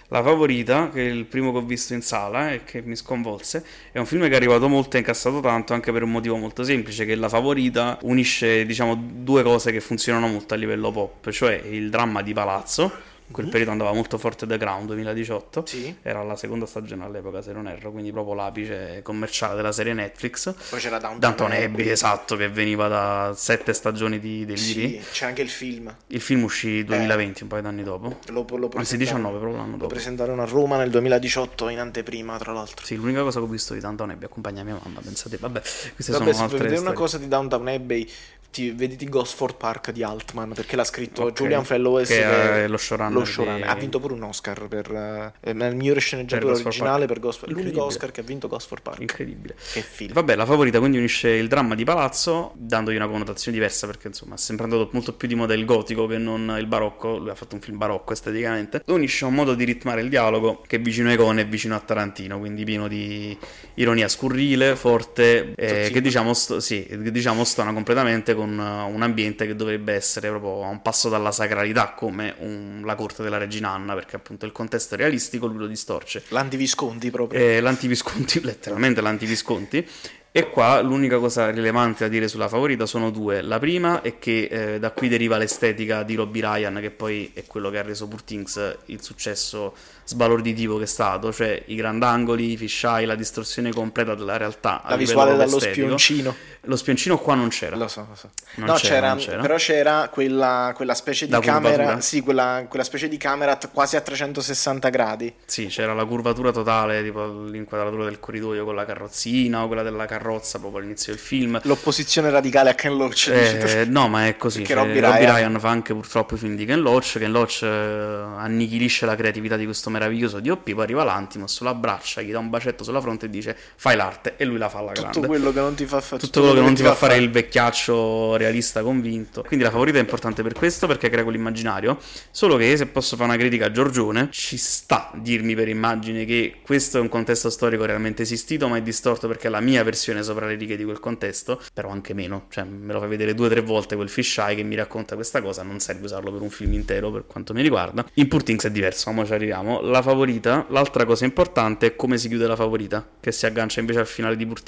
La favorita, che è il primo che ho visto in sala e che mi sconvolse, è un film che è arrivato molto e incassato tanto anche per un motivo molto semplice, che la favorita unisce, diciamo, due cose che funzionano molto a livello pop, cioè il dramma di Palazzo, in quel periodo andava molto forte The Crown 2018, Sì. era la seconda stagione all'epoca se non erro, quindi proprio l'apice commerciale della serie Netflix. Poi c'era Downton, Downton Abbey, esatto, che veniva da sette stagioni di deliri. Sì, c'è anche il film. Il film uscì 2020, un paio d'anni dopo. Lo, lo Anzi, presentarono- 19 proprio l'anno Lo dopo. presentarono a Roma nel 2018 in anteprima, tra l'altro. Sì, l'unica cosa che ho visto di Downton Abbey accompagna mia mamma, pensate, vabbè, queste Vabbè, se sono altre vedere una storie. cosa di Downtown Abbey, ti, vediti Gosford Park di Altman, perché l'ha scritto Ok. Julian Fellowes, Che è lo showrunner lo showrunner. di- Ha vinto pure un Oscar per eh, il migliore sceneggiatura Gosford originale Park. per Gosford. L'unico. Oscar che ha vinto Gosford Park. Incredibile. Che film. Vabbè, la favorita quindi unisce il dramma di palazzo, dandogli una connotazione diversa, perché insomma è sempre andato molto più di moda il gotico che non il barocco. Lui ha fatto un film barocco esteticamente. Unisce un modo di ritmare il dialogo che è vicino a Icone e vicino a Tarantino, quindi pieno di ironia scurrile, forte, eh, che diciamo, sto- sì, che diciamo stona completamente con un ambiente che dovrebbe essere proprio a un passo dalla sacralità, come un, la corte della regina Anna, perché appunto il contesto è realistico, lui lo distorce. L'antivisconti proprio. Eh, l'antivisconti, <laughs> letteralmente l'antivisconti. E qua l'unica cosa rilevante da dire sulla favorita sono due. La prima è che eh, da qui deriva l'estetica di Robbie Ryan, che poi è quello che ha reso Things il successo sbalorditivo che è stato, cioè i grandangoli, i fisheye, la distorsione completa della realtà. La visuale dallo spioncino. Lo spioncino qua non c'era. Lo so, lo so. Non no, c'era, c'era, non c'era. però c'era quella, quella specie di Da camera, sì, quella, quella specie di camera t- quasi a 360 gradi. Sì, c'era la curvatura totale, tipo l'inquadratura del corridoio con la carrozzina o quella della carrozza proprio all'inizio del film. L'opposizione radicale a Ken Loach. Eh, no, ma è così. Perché cioè, Robbie Robbie, Ryan- Ryan... fa anche purtroppo i film di Ken Loach. Ken Loach eh, annichilisce la creatività di questo meraviglioso DOP. Poi arriva l'Antimos, lo abbraccia, gli dà un bacetto sulla fronte e dice fai l'arte. E lui la fa alla Tutto grande. quello che non ti fa fare Tutto quello che non ti fa fare il vecchiaccio realista convinto. Quindi la favorita è importante per questo, perché crea quell'immaginario. Solo che se posso fare una critica a Giorgione, ci sta dirmi per immagine che questo è un contesto storico realmente esistito, ma è distorto perché è la mia versione sopra le righe di quel contesto, però anche meno. Cioè, me lo fai vedere due o tre volte quel fisheye che mi racconta questa cosa, non serve usarlo per un film intero per quanto mi riguarda. In Poor Things è diverso, ma ci arriviamo. La favorita, l'altra cosa importante è come si chiude la favorita, che si aggancia invece al finale di Poor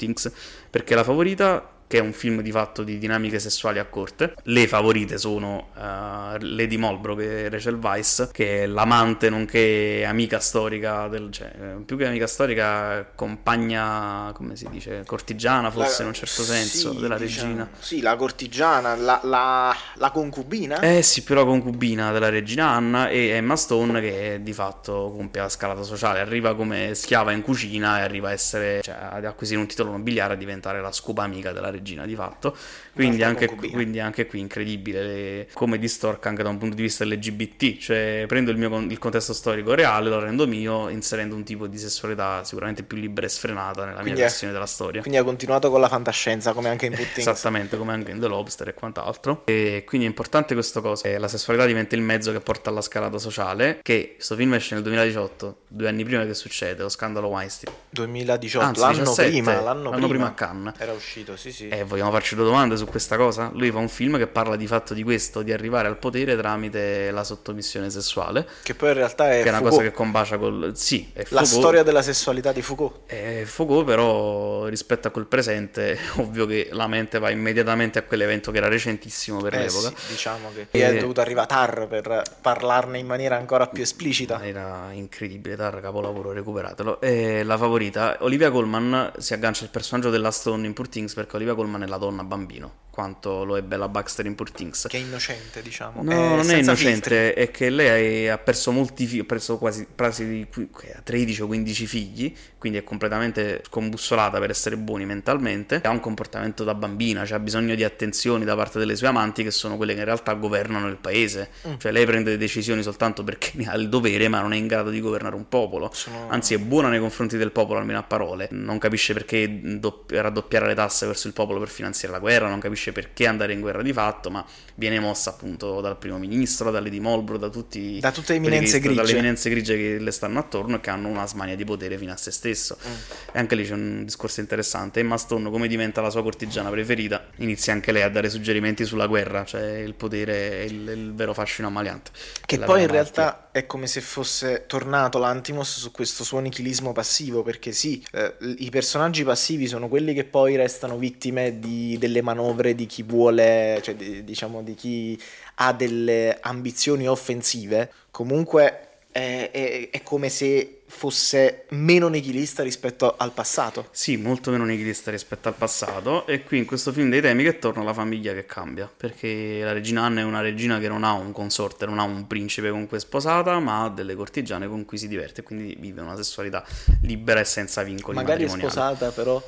perché la favorita che è un film di fatto di dinamiche sessuali a corte. Le favorite sono eh, Lady Molbro che è Rachel Weisz, che è l'amante nonché amica storica del cioè, eh, più che amica storica, compagna, come si dice, cortigiana forse La- in un certo senso sì, della diciamo- regina. Sì, la cortigiana, la, la- la concubina. Eh sì, però concubina della regina Anna e Emma Stone che di fatto compie la scalata sociale, arriva come schiava in cucina e arriva a essere, cioè ad acquisire un titolo nobiliare, a diventare la scopa amica della regina di fatto. Quindi anche, quindi anche qui incredibile le- come distorca anche da un punto di vista LGBT, cioè prendo il mio il contesto storico reale, lo rendo mio, inserendo un tipo di sessualità sicuramente più libera e sfrenata nella Quindi mia versione della storia. Quindi ha continuato con la fantascienza, come anche in Things. Esattamente come anche in The Lobster e quant'altro. E quindi è importante questa cosa. che La sessualità diventa il mezzo che porta alla scalata sociale. Che questo film esce nel 2018, due anni prima che succede, lo scandalo Weinstein. 2018, Anzi, l'anno 17, prima, l'anno, l'anno prima a Cannes. Era uscito, sì, sì. E vogliamo farci due domande su questa cosa? Lui fa un film che parla di fatto di questo, di arrivare al potere tramite la sottomissione sessuale, Che poi in realtà è, che è una cosa che combacia col... Sì, è la storia della sessualità di Foucault. È Foucault, però rispetto a quel presente, ovvio che la mente va immediatamente a quell'evento che era recentissimo per Eh l'epoca. sì, diciamo che E- è dovuto arrivare Tar per parlarne in maniera ancora più esplicita. Era incredibile, Tar, capolavoro, recuperatelo. E la favorita, Olivia Colman si aggancia al personaggio della Stone in Poor Things perché Olivia Colman è la donna bambino, quanto lo è Bella Baxter in Poor Things. Che è innocente, diciamo. No, non è innocente, è che lei ha perso molti figli, ha perso quasi, quasi di qui- che ha 13 o 15 figli, quindi è completamente scombussolata per essere buoni mentalmente, ha un comportamento da bambina, cioè ha bisogno di attenzioni da parte delle sue amanti che sono quelle che in realtà governano il paese, Mm. cioè lei prende decisioni soltanto perché <laughs> ne ha il dovere ma non è in grado di governare un popolo, Sono- anzi è buona nei confronti del popolo almeno a parole, non capisce perché dopp- raddoppiare le tasse verso il popolo per finanziare la guerra, non capisce perché andare in guerra di fatto, ma viene mossa appunto dal primo ministro, da Lady Molbro, da tutti Da tutte le eminenze che- dalle grigie. eminenze grigie che le stanno attorno e che hanno una smania di potere fino a se stesso. Mm. E anche lì c'è un discorso interessante. Emma Stone, come diventa la sua cortigiana preferita, inizia anche lei a dare suggerimenti sulla guerra, cioè il potere è il, il vero fascino ammaliante. Che poi in malattia. realtà è come se fosse tornato l'Antimos su questo suo nichilismo passivo, perché sì, eh, i personaggi passivi sono quelli che poi restano vittime di- delle manovre di chi vuole, cioè di- diciamo di chi ha delle ambizioni offensive. Comunque è, è- è come se fosse meno nichilista rispetto al passato. Sì, molto meno nichilista rispetto al passato. E qui in questo film dei temi che torna la famiglia che cambia. Perché la regina Anna è una regina che non ha un consorte, non ha un principe con cui è sposata, ma ha delle cortigiane con cui si diverte. Quindi vive una sessualità libera e senza vincoli Magari è sposata, però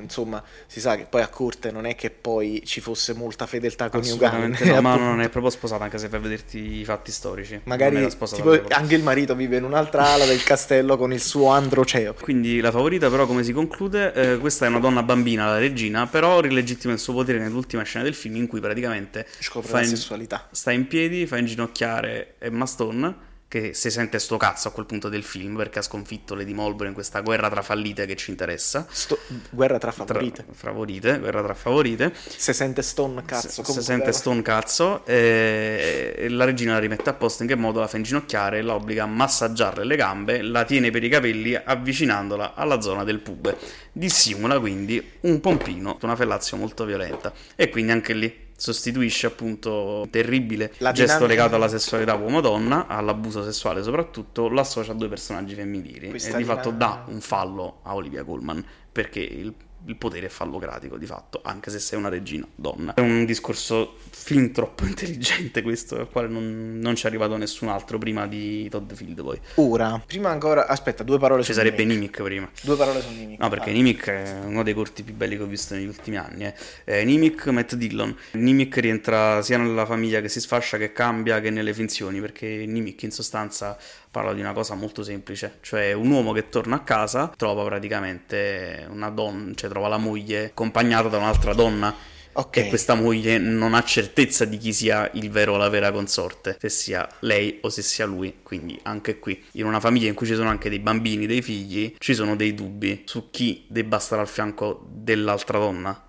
insomma si sa che poi a corte non è che poi ci fosse molta fedeltà coniugale. No, <laughs> ma non è proprio sposata, anche se fai vederti i fatti storici. Magari tipo, anche il marito vive in un'altra ala del castello con il suo androceo. Quindi la favorita, però, come si conclude? Eh, questa è una donna bambina, la regina, però rilegittima il suo potere nell'ultima scena del film in cui praticamente Scopre la in- sessualità. sta in piedi, fa inginocchiare Emma Stone che si sente sto cazzo a quel punto del film perché ha sconfitto Lady Mulberry in questa guerra tra fallite che ci interessa. Sto... guerra tra favorite. Tra, favorite, guerra tra favorite. Se sente Stone cazzo. Se, se sente Stone cazzo e, e, la regina la rimette a posto in che modo la fa inginocchiare, la obbliga a massaggiarle le gambe, la tiene per i capelli avvicinandola alla zona del pube. Dissimula quindi un pompino, una fellazio molto violenta e quindi anche lì sostituisce appunto un terribile la gesto dinamica... legato alla sessualità uomo-donna, all'abuso sessuale soprattutto, lo associa a due personaggi femminili. Questa e di dinamica... fatto dà un fallo a Olivia Colman perché il il potere fallocratico di fatto, anche se sei una regina donna. È un discorso fin troppo <laughs> intelligente questo, al quale non, non ci è arrivato nessun altro prima di Todd Field poi. Ora, prima ancora, aspetta, due parole Ci su sarebbe Nimic. prima. Due parole su Nimic. No, perché ah. Nimic è uno dei corti più belli che ho visto negli ultimi anni. Eh. Eh, Nimic, Matt Dillon. Nimic rientra sia nella famiglia che si sfascia, che cambia, che nelle finzioni, perché Nimic in sostanza parla di una cosa molto semplice, cioè un uomo che torna a casa trova praticamente una donna, cioè trova la moglie accompagnata da un'altra donna Okay. E questa moglie non ha certezza di chi sia il vero o la vera consorte, se sia lei o se sia lui. Quindi anche qui, in una famiglia in cui ci sono anche dei bambini, dei figli, ci sono dei dubbi su chi debba stare al fianco dell'altra donna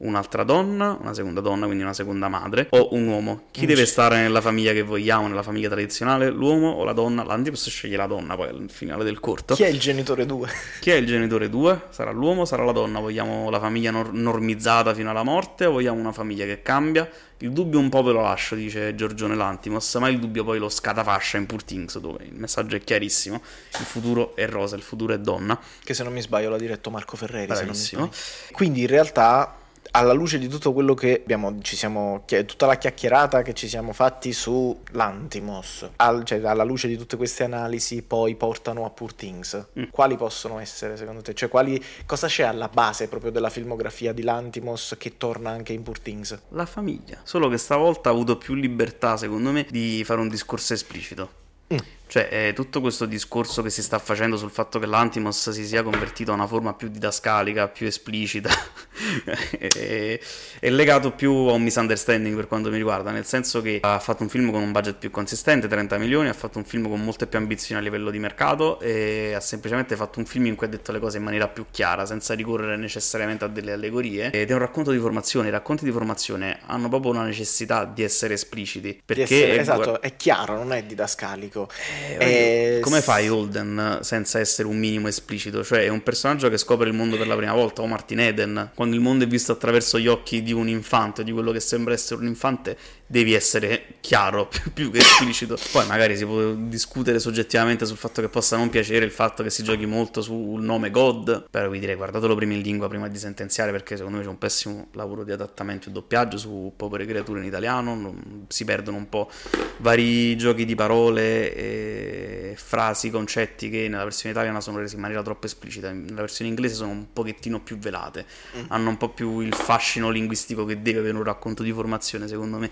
un'altra donna, una seconda donna, quindi una seconda madre, o un uomo. Chi deve stare nella famiglia che vogliamo, nella famiglia tradizionale, l'uomo o la donna? L'Antipus sceglie la donna poi al finale del corto. Chi è il genitore 2? Chi è il genitore 2? Sarà l'uomo o sarà la donna? Vogliamo la famiglia nor- normizzata fino alla morte o vogliamo una famiglia che cambia? Il dubbio un po' ve lo lascio, dice Giorgione Lantimos, ma il dubbio poi lo scatafascia in Poor Things, dove il messaggio è chiarissimo. Il futuro è rosa, il futuro è donna. Che se non mi sbaglio l'ha diretto Marco Ferreri. Bravissimo. Quindi in realtà alla luce di tutto quello che abbiamo, ci siamo, tutta la chiacchierata che ci siamo fatti su l'Antimos, al, cioè alla luce di tutte queste analisi poi portano a Poor Things, mm. quali possono essere secondo te? Cioè quali, cosa c'è alla base proprio della filmografia di Lantimos che torna anche in Poor Things? La famiglia, solo che stavolta ha avuto più libertà secondo me di fare un discorso esplicito. Mm. Cioè, eh, tutto questo discorso che si sta facendo sul fatto che l'Antimos si sia convertito a una forma più didascalica, più esplicita, <laughs> è, è, legato più a un misunderstanding per quanto mi riguarda, nel senso che ha fatto un film con un budget più consistente, 30 milioni, ha fatto un film con molte più ambizioni a livello di mercato e ha semplicemente fatto un film in cui ha detto le cose in maniera più chiara, senza ricorrere necessariamente a delle allegorie. Ed è un racconto di formazione, i racconti di formazione hanno proprio una necessità di essere espliciti. Perché essere, esatto, è chiaro, non è didascalico. Eh, eh, come fai Holden senza essere un minimo esplicito? Cioè, è un personaggio che scopre il mondo per la prima volta, o Martin Eden, quando il mondo è visto attraverso gli occhi di un infante, di quello che sembra essere un infante, devi essere chiaro, <laughs> più, più, che esplicito. Poi magari si può discutere soggettivamente sul fatto che possa non piacere il fatto che si giochi molto sul nome God, però vi direi guardatelo prima in lingua prima di sentenziare perché secondo me c'è un pessimo lavoro di adattamento e doppiaggio su Povere Creature in italiano, non, si perdono un po' vari giochi di parole e frasi, concetti che nella versione italiana sono resi in maniera troppo esplicita, nella versione inglese sono un pochettino più velate, mm. hanno un po' più il fascino linguistico che deve avere un racconto di formazione secondo me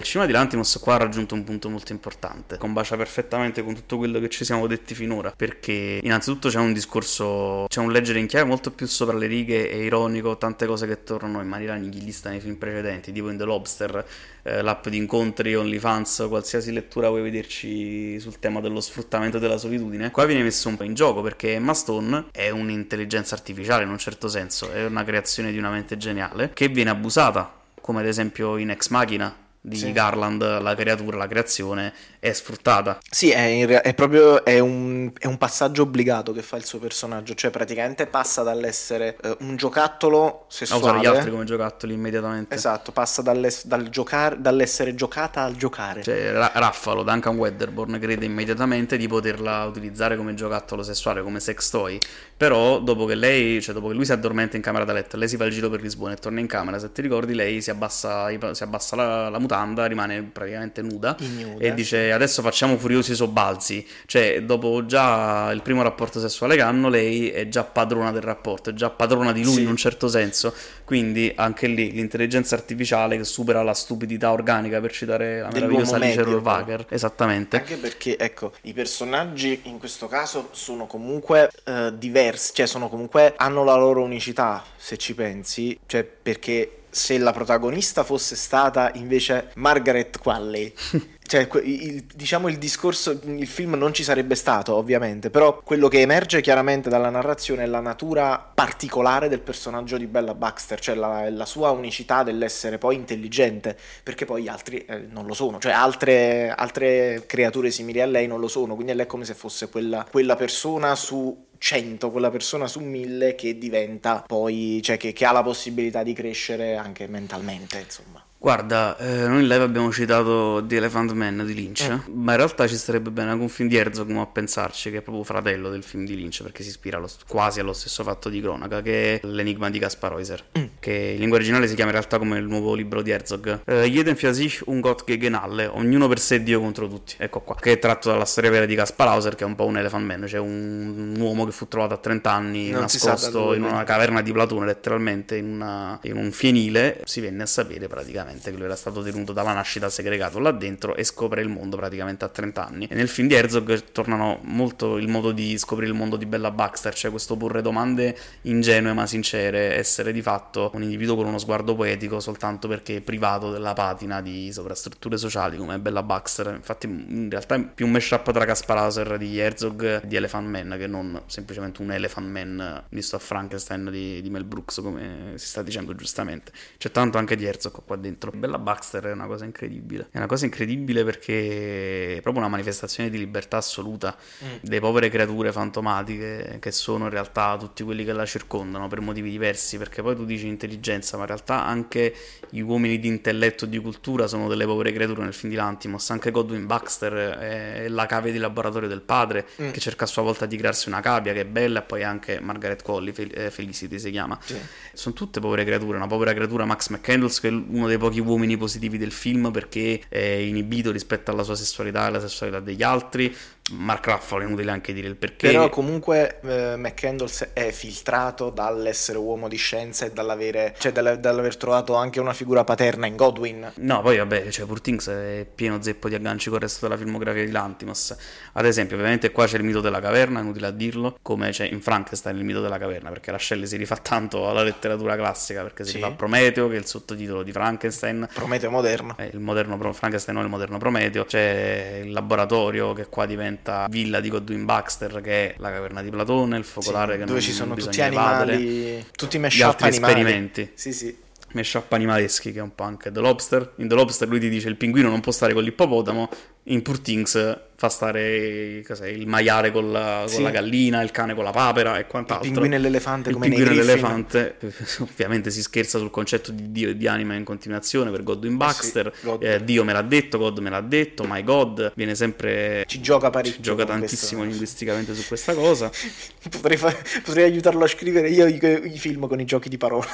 il cinema di Lantimos qua ha raggiunto un punto molto importante, combacia perfettamente con tutto quello che ci siamo detti finora, perché innanzitutto c'è un discorso, c'è un leggere in chiave molto più sopra le righe e ironico, tante cose che tornano in maniera nichilista nei film precedenti, tipo in The Lobster, eh, l'app di incontri, OnlyFans, qualsiasi lettura vuoi vederci sul tema dello sfruttamento della solitudine. Qua viene messo un po' in gioco perché Emma Stone è un'intelligenza artificiale in un certo senso, è una creazione di una mente geniale che viene abusata, come ad esempio in Ex Machina di sì. Garland, la creatura, la creazione, è sfruttata. Sì, è, rea- è proprio è un, è un, passaggio obbligato che fa il suo personaggio, cioè praticamente passa dall'essere uh, un giocattolo sessuale... A usare gli altri come giocattoli immediatamente. Esatto, passa dal giocare, dall'essere giocata al giocare. Cioè, Ra- Raffalo, Duncan Wedderborn crede immediatamente di poterla utilizzare come giocattolo sessuale, come sex toy, però dopo che lei, cioè dopo che lui si addormenta in camera da letto, lei si fa il giro per Lisbona e torna in camera, se ti ricordi lei si abbassa, si abbassa la, la mutanda, rimane praticamente nuda Ignuda. e dice adesso facciamo furiosi sobbalzi. Cioè, dopo già il primo rapporto sessuale che hanno, lei è già padrona del rapporto, è già padrona di lui sì. in un certo senso. Quindi anche lì l'intelligenza artificiale che supera la stupidità organica, per citare la meravigliosa Alice Rohrwacher. Esattamente. Anche perché, ecco, i personaggi in questo caso sono comunque uh, diversi, cioè sono comunque hanno la loro unicità, se ci pensi, cioè perché se la protagonista fosse stata invece Margaret Qualley. <laughs> Cioè, il, diciamo il discorso, il film non ci sarebbe stato ovviamente, però quello che emerge chiaramente dalla narrazione è la natura particolare del personaggio di Bella Baxter, cioè la, la sua unicità dell'essere poi intelligente, perché poi gli altri eh, non lo sono, cioè altre, altre, creature simili a lei non lo sono, quindi lei è come se fosse quella, quella persona su 100, quella persona su 1000 che diventa poi, cioè che, che ha la possibilità di crescere anche mentalmente, insomma. Guarda, eh, noi in live abbiamo citato The Elephant Man di Lynch, mm. ma in realtà ci starebbe bene anche un film di Herzog, a pensarci, che è proprio fratello del film di Lynch, perché si ispira allo, quasi allo stesso fatto di cronaca, che è L'enigma di Gaspar Heuser, mm. che in lingua originale si chiama in realtà come il nuovo libro di Herzog, uh, Jeden für sich un Gott gegen alle, ognuno per sé Dio contro tutti, ecco qua, che è tratto dalla storia vera di Gaspar Heuser, che è un po' un Elephant Man, cioè un, un uomo che fu trovato a 30 anni non nascosto in una caverna di Platone, letteralmente in, una, in un fienile, si venne a sapere praticamente che lui era stato tenuto dalla nascita segregato là dentro e scopre il mondo praticamente a 30 anni. E nel film di Herzog tornano molto il modo di scoprire il mondo di Bella Baxter, cioè questo porre domande ingenue ma sincere, essere di fatto un individuo con uno sguardo poetico soltanto perché privato della patina di sovrastrutture sociali come Bella Baxter. Infatti in realtà è più un mashup tra Caspar Hauser di Herzog e di Elephant Man che non semplicemente un Elephant Man visto a Frankenstein di, di Mel Brooks come si sta dicendo giustamente. C'è tanto anche di Herzog qua dentro. Bella Baxter è una cosa incredibile. È una cosa incredibile perché è proprio una manifestazione di libertà assoluta mm. delle povere creature fantomatiche che sono in realtà tutti quelli che la circondano per motivi diversi. Perché poi tu dici intelligenza, ma in realtà anche gli uomini di intelletto e di cultura sono delle povere creature nel film di Lantimos. Anche Godwin Baxter è la cave di laboratorio del padre mm. che cerca a sua volta di crearsi una cavia che è bella, e poi anche Margaret Colli, Fel- eh, Felicity si chiama. Sì. Sono tutte povere creature. Una povera creatura Max McCandles che è uno dei pochi uomini fenomeni positivi del film perché è inibito rispetto alla sua sessualità e alla sessualità degli altri. Mark Ruffalo è inutile anche dire il perché. Però comunque eh, McCandles è filtrato dall'essere uomo di scienza e dall'avere, cioè dall'aver trovato anche una figura paterna in Godwin. No, poi vabbè, cioè Purtings è pieno zeppo di agganci con il resto della filmografia di Lantimos. Ad esempio, ovviamente qua c'è il mito della caverna, inutile a dirlo, come c'è in Frankenstein il mito della caverna, perché la Shelley si rifà tanto alla letteratura classica, perché si sì. rifà Prometeo, che è il sottotitolo di Frankenstein. Prometeo moderno. Eh, il moderno Frankenstein non il moderno Prometeo. C'è il laboratorio che qua diventa villa di Godwin Baxter, che è la caverna di Platone, il focolare sì, che dove non ci sono tutti animali, evadere, tutti i mashup animali. esperimenti. Sì, sì mashup animaleschi, che è un po' anche The Lobster. In The Lobster lui ti dice il pinguino non può stare con l'ippopotamo, in Poor Things fa stare il maiale con la, sì. con la, gallina, il cane con la papera e quant'altro. Il pinguino e l'elefante il come pinguino e l'elefante, <laughs> ovviamente si scherza sul concetto di Dio e di anima in continuazione per Godwin Baxter. Eh sì, God. Eh, Dio me l'ha detto, God me l'ha detto, my God viene sempre... Ci gioca parecchio. Ci gioca tantissimo questo. linguisticamente su questa cosa. <laughs> potrei, fa... potrei aiutarlo a scrivere io i, i film con i giochi di parole.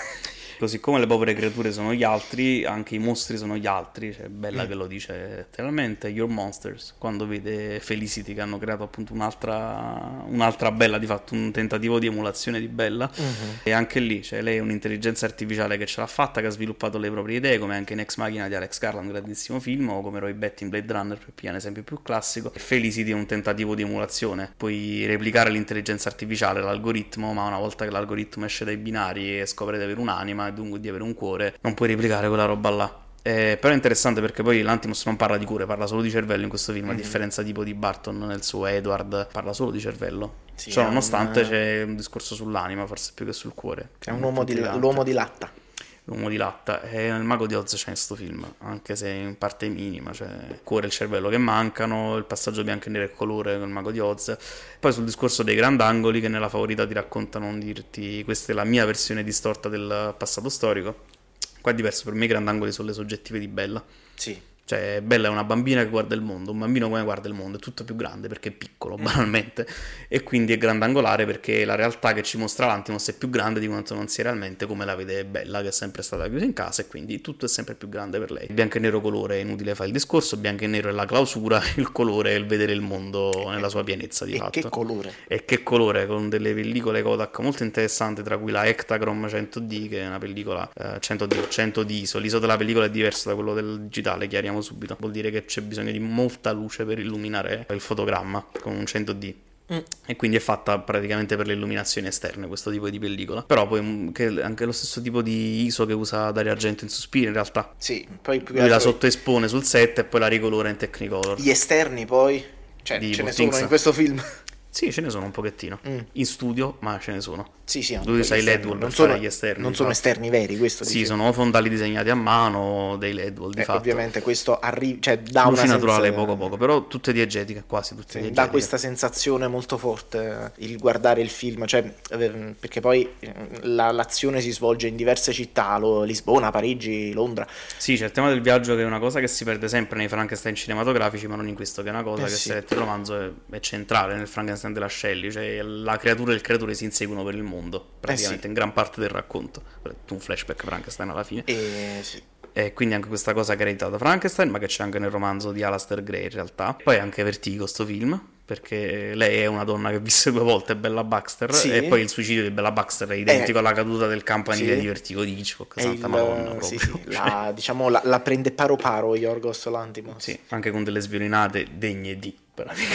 Così come le povere creature sono gli altri, anche i mostri sono gli altri. Cioè, Bella mm. che lo dice letteralmente, Your Monsters, quando vede Felicity che hanno creato appunto un'altra, un'altra Bella, di fatto un tentativo di emulazione di Bella. Mm-hmm. E anche lì, cioè, lei è un'intelligenza artificiale che ce l'ha fatta, che ha sviluppato le proprie idee, come anche in Ex Machina di Alex Garland, un grandissimo film, o come Roy Betty in Blade Runner, per più un esempio più classico. Felicity è un tentativo di emulazione. Puoi replicare l'intelligenza artificiale, l'algoritmo, ma una volta che l'algoritmo esce dai binari e scopre di avere un'anima, e dunque di avere un cuore, non puoi replicare quella roba là. Eh, però è interessante perché poi l'Antimos non parla di cuore, parla solo di cervello in questo film, mm-hmm. a mhm. differenza tipo di Barton nel suo Edward, parla solo di cervello. Sì, cioè, nonostante un... c'è un discorso sull'anima, forse più che sul cuore. È un uomo di, l'uomo di latta l'uomo di latta. E il mago di Oz c'è in questo film anche se in parte minima cioè il cuore e il cervello che mancano il passaggio bianco e nero e colore con il mago di Oz. Poi sul discorso dei grandangoli che nella favorita ti raccontano dirti questa è la mia versione distorta del passato storico qua è diverso per me i grandangoli sono le soggettive di Bella. Sì cioè, Bella è una bambina che guarda il mondo, un bambino come guarda il mondo è tutto più grande perché è piccolo, mm. banalmente, e quindi è grandangolare perché la realtà che ci mostra l'Antimos è più grande di quanto non sia realmente come la vede Bella, che è sempre stata chiusa in casa e quindi tutto è sempre più grande per lei. Bianco e nero colore è inutile fare il discorso, bianco e nero è la clausura, <laughs> il colore è il vedere il mondo nella sua pienezza di e fatto. E che colore? E che colore, con delle pellicole Kodak molto interessanti, tra cui la Ectachrome 100D, che è una pellicola eh, 100D, 100D ISO, l'ISO della pellicola è diverso da quello del digitale, chiariamo subito, vuol dire che c'è bisogno di molta luce per illuminare il fotogramma con un 100D. Mm. E quindi è fatta praticamente per le illuminazioni esterne questo tipo di pellicola. Però poi mm, anche lo stesso tipo di ISO che usa Dario Argento in Suspiro in realtà. Sì, poi più Lui la sottoespone sul set e poi la ricolora in Technicolor. Gli esterni poi, cioè ce ne sono in questo film. Sì, ce ne sono un pochettino. Mm. In studio, ma ce ne sono. Sì, sì, Lui usa i LED wall non sono, gli esterni. Non sono esterni veri, questo Sì, dicevo. sono fondali disegnati a mano, dei LED wall di eh, fatto. Ovviamente questo arriva, cioè dà Luce una naturale sensazione... poco poco, però tutte diegetiche, quasi tutte sì, diegetiche. Dà questa sensazione molto forte il guardare il film, cioè eh, perché poi eh, la, l'azione si svolge in diverse città, Lisbona, Parigi, Londra. Sì, c'è il tema del viaggio che è una cosa che si perde sempre nei Frankenstein cinematografici, ma non in questo, che è una cosa eh, che sì. se letti il romanzo è, è centrale nel Frankenstein della Shelley, cioè la creatura e il creatore si inseguono per il mondo, praticamente eh sì. in gran parte del racconto. Un flashback Frankenstein alla fine. E, sì. e quindi anche questa cosa che era da Frankenstein, ma che c'è anche nel romanzo di Alastair Gray in realtà. Poi anche Vertigo sto film, perché lei è una donna che visse due volte Bella Baxter sì. e poi il suicidio di Bella Baxter è identico eh, alla caduta del campanile sì. di Vertigo di Hitchcock santa il, madonna proprio sì, <laughs> la, diciamo la, la, prende paro paro Yorgos Lantimos sì, anche con delle sviolinate degne di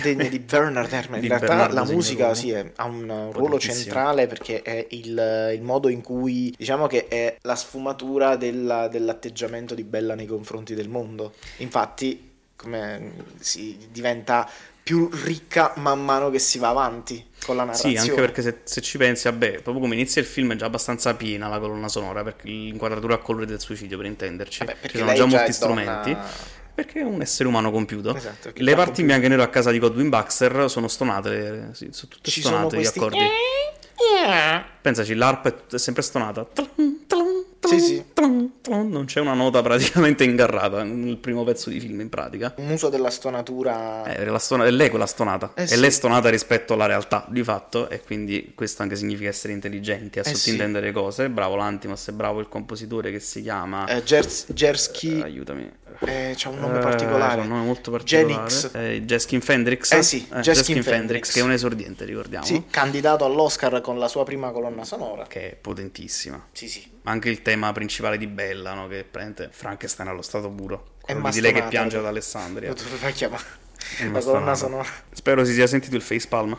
degne di Bernard <laughs> Herrmann. In realtà Bernardo la musica sì, è, ha un ruolo centrale perché è il, il, modo in cui diciamo che è la sfumatura della, dell'atteggiamento di Bella nei confronti del mondo. Infatti, come si diventa più ricca man mano che si va avanti con la narrazione. Sì, anche perché se, se, ci pensi, vabbè, proprio come inizia il film è già abbastanza piena la colonna sonora, perché l'inquadratura a colore del suicidio, per intenderci. Vabbè, Ci sono già molti strumenti. Donna perché è un essere umano compiuto. Esatto, le parti in bianco e nero a casa di Godwin Baxter sono stonate, sì, sono tutte Ci stonate gli accordi. Pensaci, l'ARP è sempre stonata. Sì, sì. Non c'è una nota praticamente ingarrata nel primo pezzo di film in pratica. Un uso della stonatura. Eh, la stona... È lei quella stonata. Eh, e sì. lei è stonata rispetto alla realtà di fatto. E quindi questo anche significa essere intelligenti, a eh, sottintendere sì. cose. Bravo l'Antimos, è bravo il compositore che si chiama. Eh, Gers- Jersky. Eh, aiutami. Eh, c'ha un nome particolare. Eh, un nome molto particolare. Genix. Eh, Jeskin Fendrix. Eh sì, eh, Jeskin Fendrix, che è un esordiente, ricordiamo. Sì, candidato all'Oscar con la sua prima colonna sonora. Che è potentissima. Sì, sì. Anche il tema principale di Bella, no? che prende Frankenstein allo stato puro. Quello di lei che piange ad Alessandria. Lo chiamare. La colonna sonora. Spero si sia sentito il facepalm.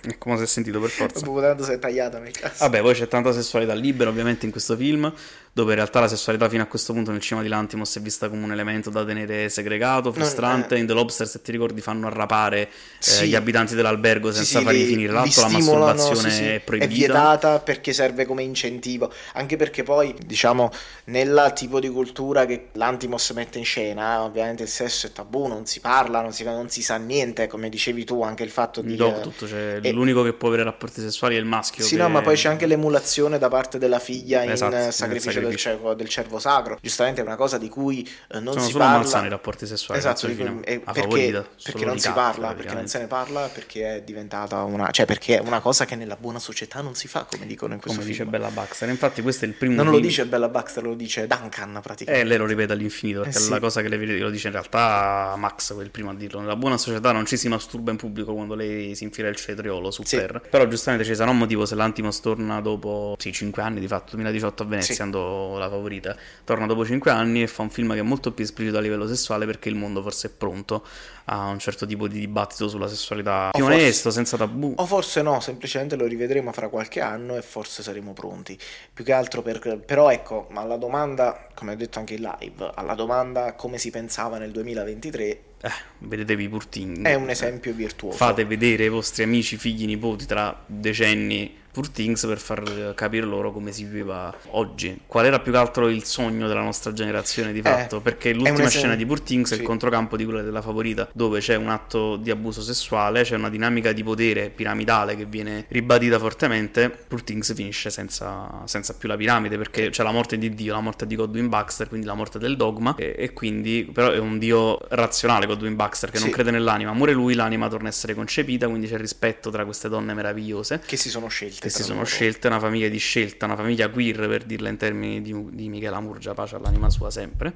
È come si è sentito per forza. Tanto si è tagliata nel caso. Vabbè, poi c'è tanta sessualità libera ovviamente in questo film dove in realtà la sessualità fino a questo punto nel cinema di Lantimos è vista come un elemento da tenere segregato, frustrante. Non, eh. In The Lobster, se ti ricordi, fanno arrapare eh, sì. eh, gli abitanti dell'albergo senza sì, fargli li, finire l'atto. La masturbazione è proibita. È vietata perché serve come incentivo. Anche perché poi, diciamo, nel tipo di cultura che l'Antimos mette in scena, ovviamente il sesso è tabù, non si parla, non si, non si sa niente. Come dicevi tu, anche il fatto di. Dopo tutto, cioè, e... l'unico che può avere rapporti sessuali è il maschio. Sì, che... no, ma poi c'è anche l'emulazione da parte della figlia esatto, in sacrificio del cervo, del cervo sacro. Giustamente è una cosa di cui eh, non Sono si solo parla. malsani i rapporti sessuali. Esatto, cui, perché, perché non si parla, perché non se ne parla, perché è diventata una... cioè perché è una cosa che nella buona società non si fa, come dicono in questo come film. dice Bella Baxter. Infatti questo è il primo Non film... lo dice Bella Baxter, lo dice Duncan praticamente. Eh, lei lo ripete all'infinito, perché eh, sì. è la cosa che lei lo dice in realtà Max, quel primo a dirlo. Nella buona società non ci si masturba in pubblico quando lei si infila il cetriolo su sì. per. Però giustamente ci sarà un motivo se l'Antimos torna dopo, sì, 5 anni di fatto, 2018 a Venezia, sì. andò la favorita, torna dopo 5 anni e fa un film che è molto più esplicito a livello sessuale perché il mondo forse è pronto a un certo tipo di dibattito sulla sessualità più forse, onesto, senza tabù. O forse no, semplicemente lo rivedremo fra qualche anno e forse saremo pronti. Più che altro per... Però ecco, alla domanda, come ho detto anche in live, alla domanda come si pensava nel 2023 eh, vedetevi Purting. È un esempio virtuoso. Fate vedere ai vostri amici, figli, nipoti tra decenni Poor Things per far capire loro come si viveva oggi. Qual era più che altro il sogno della nostra generazione di eh, fatto? Eh, perché l'ultima scena di Poor Things sì. è il controcampo di quella della favorita, dove c'è un atto di abuso sessuale, c'è una dinamica di potere piramidale che viene ribadita fortemente. Poor Things finisce senza, senza più la piramide perché c'è la morte di Dio, la morte di Godwin Baxter, quindi la morte del dogma. E, e quindi, però, è un Dio razionale, Godwin Baxter, che sì. non crede nell'anima. Muore lui, l'anima torna a essere concepita, quindi c'è rispetto tra queste donne meravigliose che si sono scelte che si sono scelte, una famiglia di scelta, una famiglia queer per dirla in termini di, di Michela Murgia, pace all'anima sua sempre.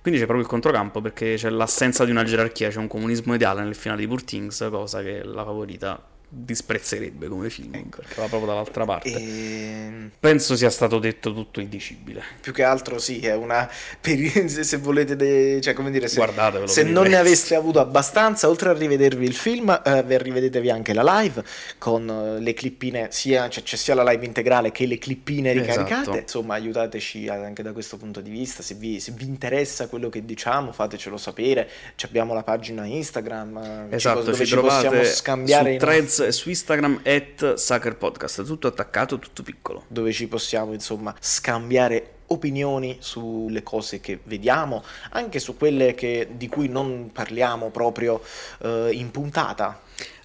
Quindi c'è proprio il controcampo perché c'è l'assenza di una gerarchia, c'è un comunismo ideale nel finale di Poor Things, cosa che la favorita disprezzerebbe come film, ecco. perché va proprio dall'altra parte. E... Penso sia stato detto tutto il dicibile. Più che altro sì, è una... <laughs> Se volete... De... Cioè, come dire, se, se non ne aveste avuto abbastanza, oltre a rivedervi il film, eh, vi rivedetevi anche la live con eh, le clippine, sia, cioè, c'è sia la live integrale che le clippine ricaricate. Esatto. Insomma, aiutateci anche da questo punto di vista. Se vi, se vi interessa quello che diciamo, fatecelo sapere. Ci abbiamo la pagina Instagram eh, Esatto, dove ci ci possiamo scambiare su i Threads e su Instagram at Sucker Podcast, tutto attaccato, tutto piccolo. dove ci possiamo insomma scambiare opinioni sulle cose che vediamo, anche su quelle che- di cui non parliamo proprio eh, in puntata.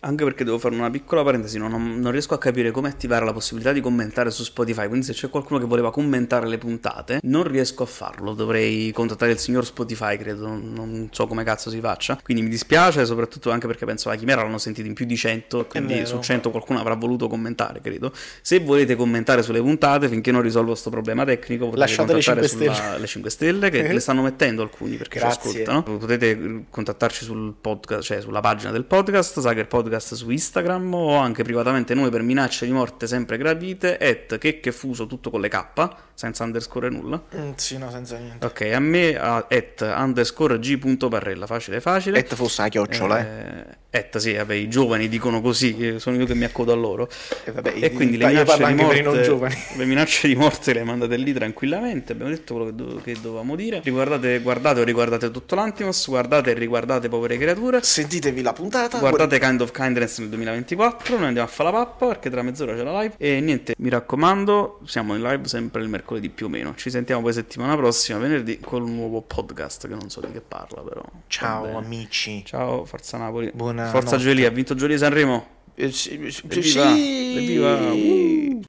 Anche perché devo fare una piccola parentesi, non, non riesco a capire come attivare la possibilità di commentare su Spotify, quindi se c'è qualcuno che voleva commentare le puntate, non riesco a farlo, dovrei contattare il signor Spotify, credo, non, non so come cazzo si faccia, quindi mi dispiace, soprattutto anche perché penso la Chimera l'hanno sentito in più di 100, quindi su 100 qualcuno avrà voluto commentare, credo. Se volete commentare sulle puntate, finché non risolvo questo problema tecnico, potete Lasciate le contattare 5 sulla- stelle. le 5 stelle, che le <laughs> stanno mettendo alcuni perché ci Grazie. ascoltano. Potete contattarci sul podcast, cioè sulla pagina del podcast, Sager Podcast su Instagram o anche privatamente noi per minacce di morte sempre gradite, at checchefuso tutto con le K, senza underscore nulla. Mm, sì, no, senza niente. Ok, a me a at underscore g.parrella, facile facile. Et fosse la chiocciola, eh. Eh, at, sì, vabbè, i giovani dicono così, eh, sono io che mi accodo a loro. E vabbè, E quindi <laughs> le minacce, di morte, le minacce di morte le mandate lì tranquillamente. Abbiamo detto quello che, do- che dovevamo dire. Riguardate, guardate o riguardate tutto l'Antimos. Guardate e riguardate Povere Creature. Sentitevi la puntata. Guardate Kind of Kindness nel 2024. Noi andiamo a fare la pappa perché tra mezz'ora c'è la live. E niente, mi raccomando, siamo in live sempre il mercoledì più o meno. Ci sentiamo poi settimana prossima, venerdì, con un nuovo podcast che non so di che parla, però. Ciao amici. Ciao, Forza Napoli. Buona Forza. Gioelia, ha vinto Gioelia Sanremo. Eh, sì, Evviva, uh.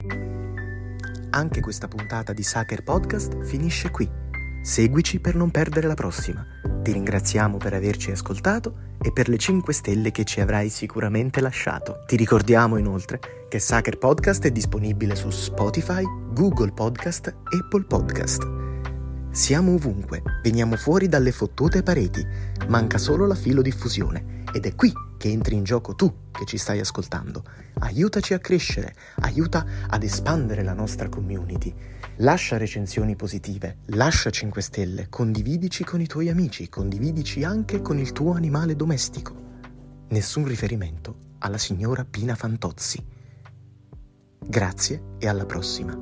Anche questa puntata di Saker Podcast finisce qui. Seguici per non perdere la prossima. Ti ringraziamo per averci ascoltato e per le 5 stelle che ci avrai sicuramente lasciato. Ti ricordiamo inoltre che Saker Podcast è disponibile su Spotify, Google Podcast, Apple Podcast. Siamo ovunque, veniamo fuori dalle fottute pareti, manca solo la filodiffusione ed è qui che entri in gioco tu che ci stai ascoltando. Aiutaci a crescere, aiuta ad espandere la nostra community. Lascia recensioni positive, lascia 5 stelle, condividici con i tuoi amici, condividici anche con il tuo animale domestico. Nessun riferimento alla signora Pina Fantozzi. Grazie e alla prossima.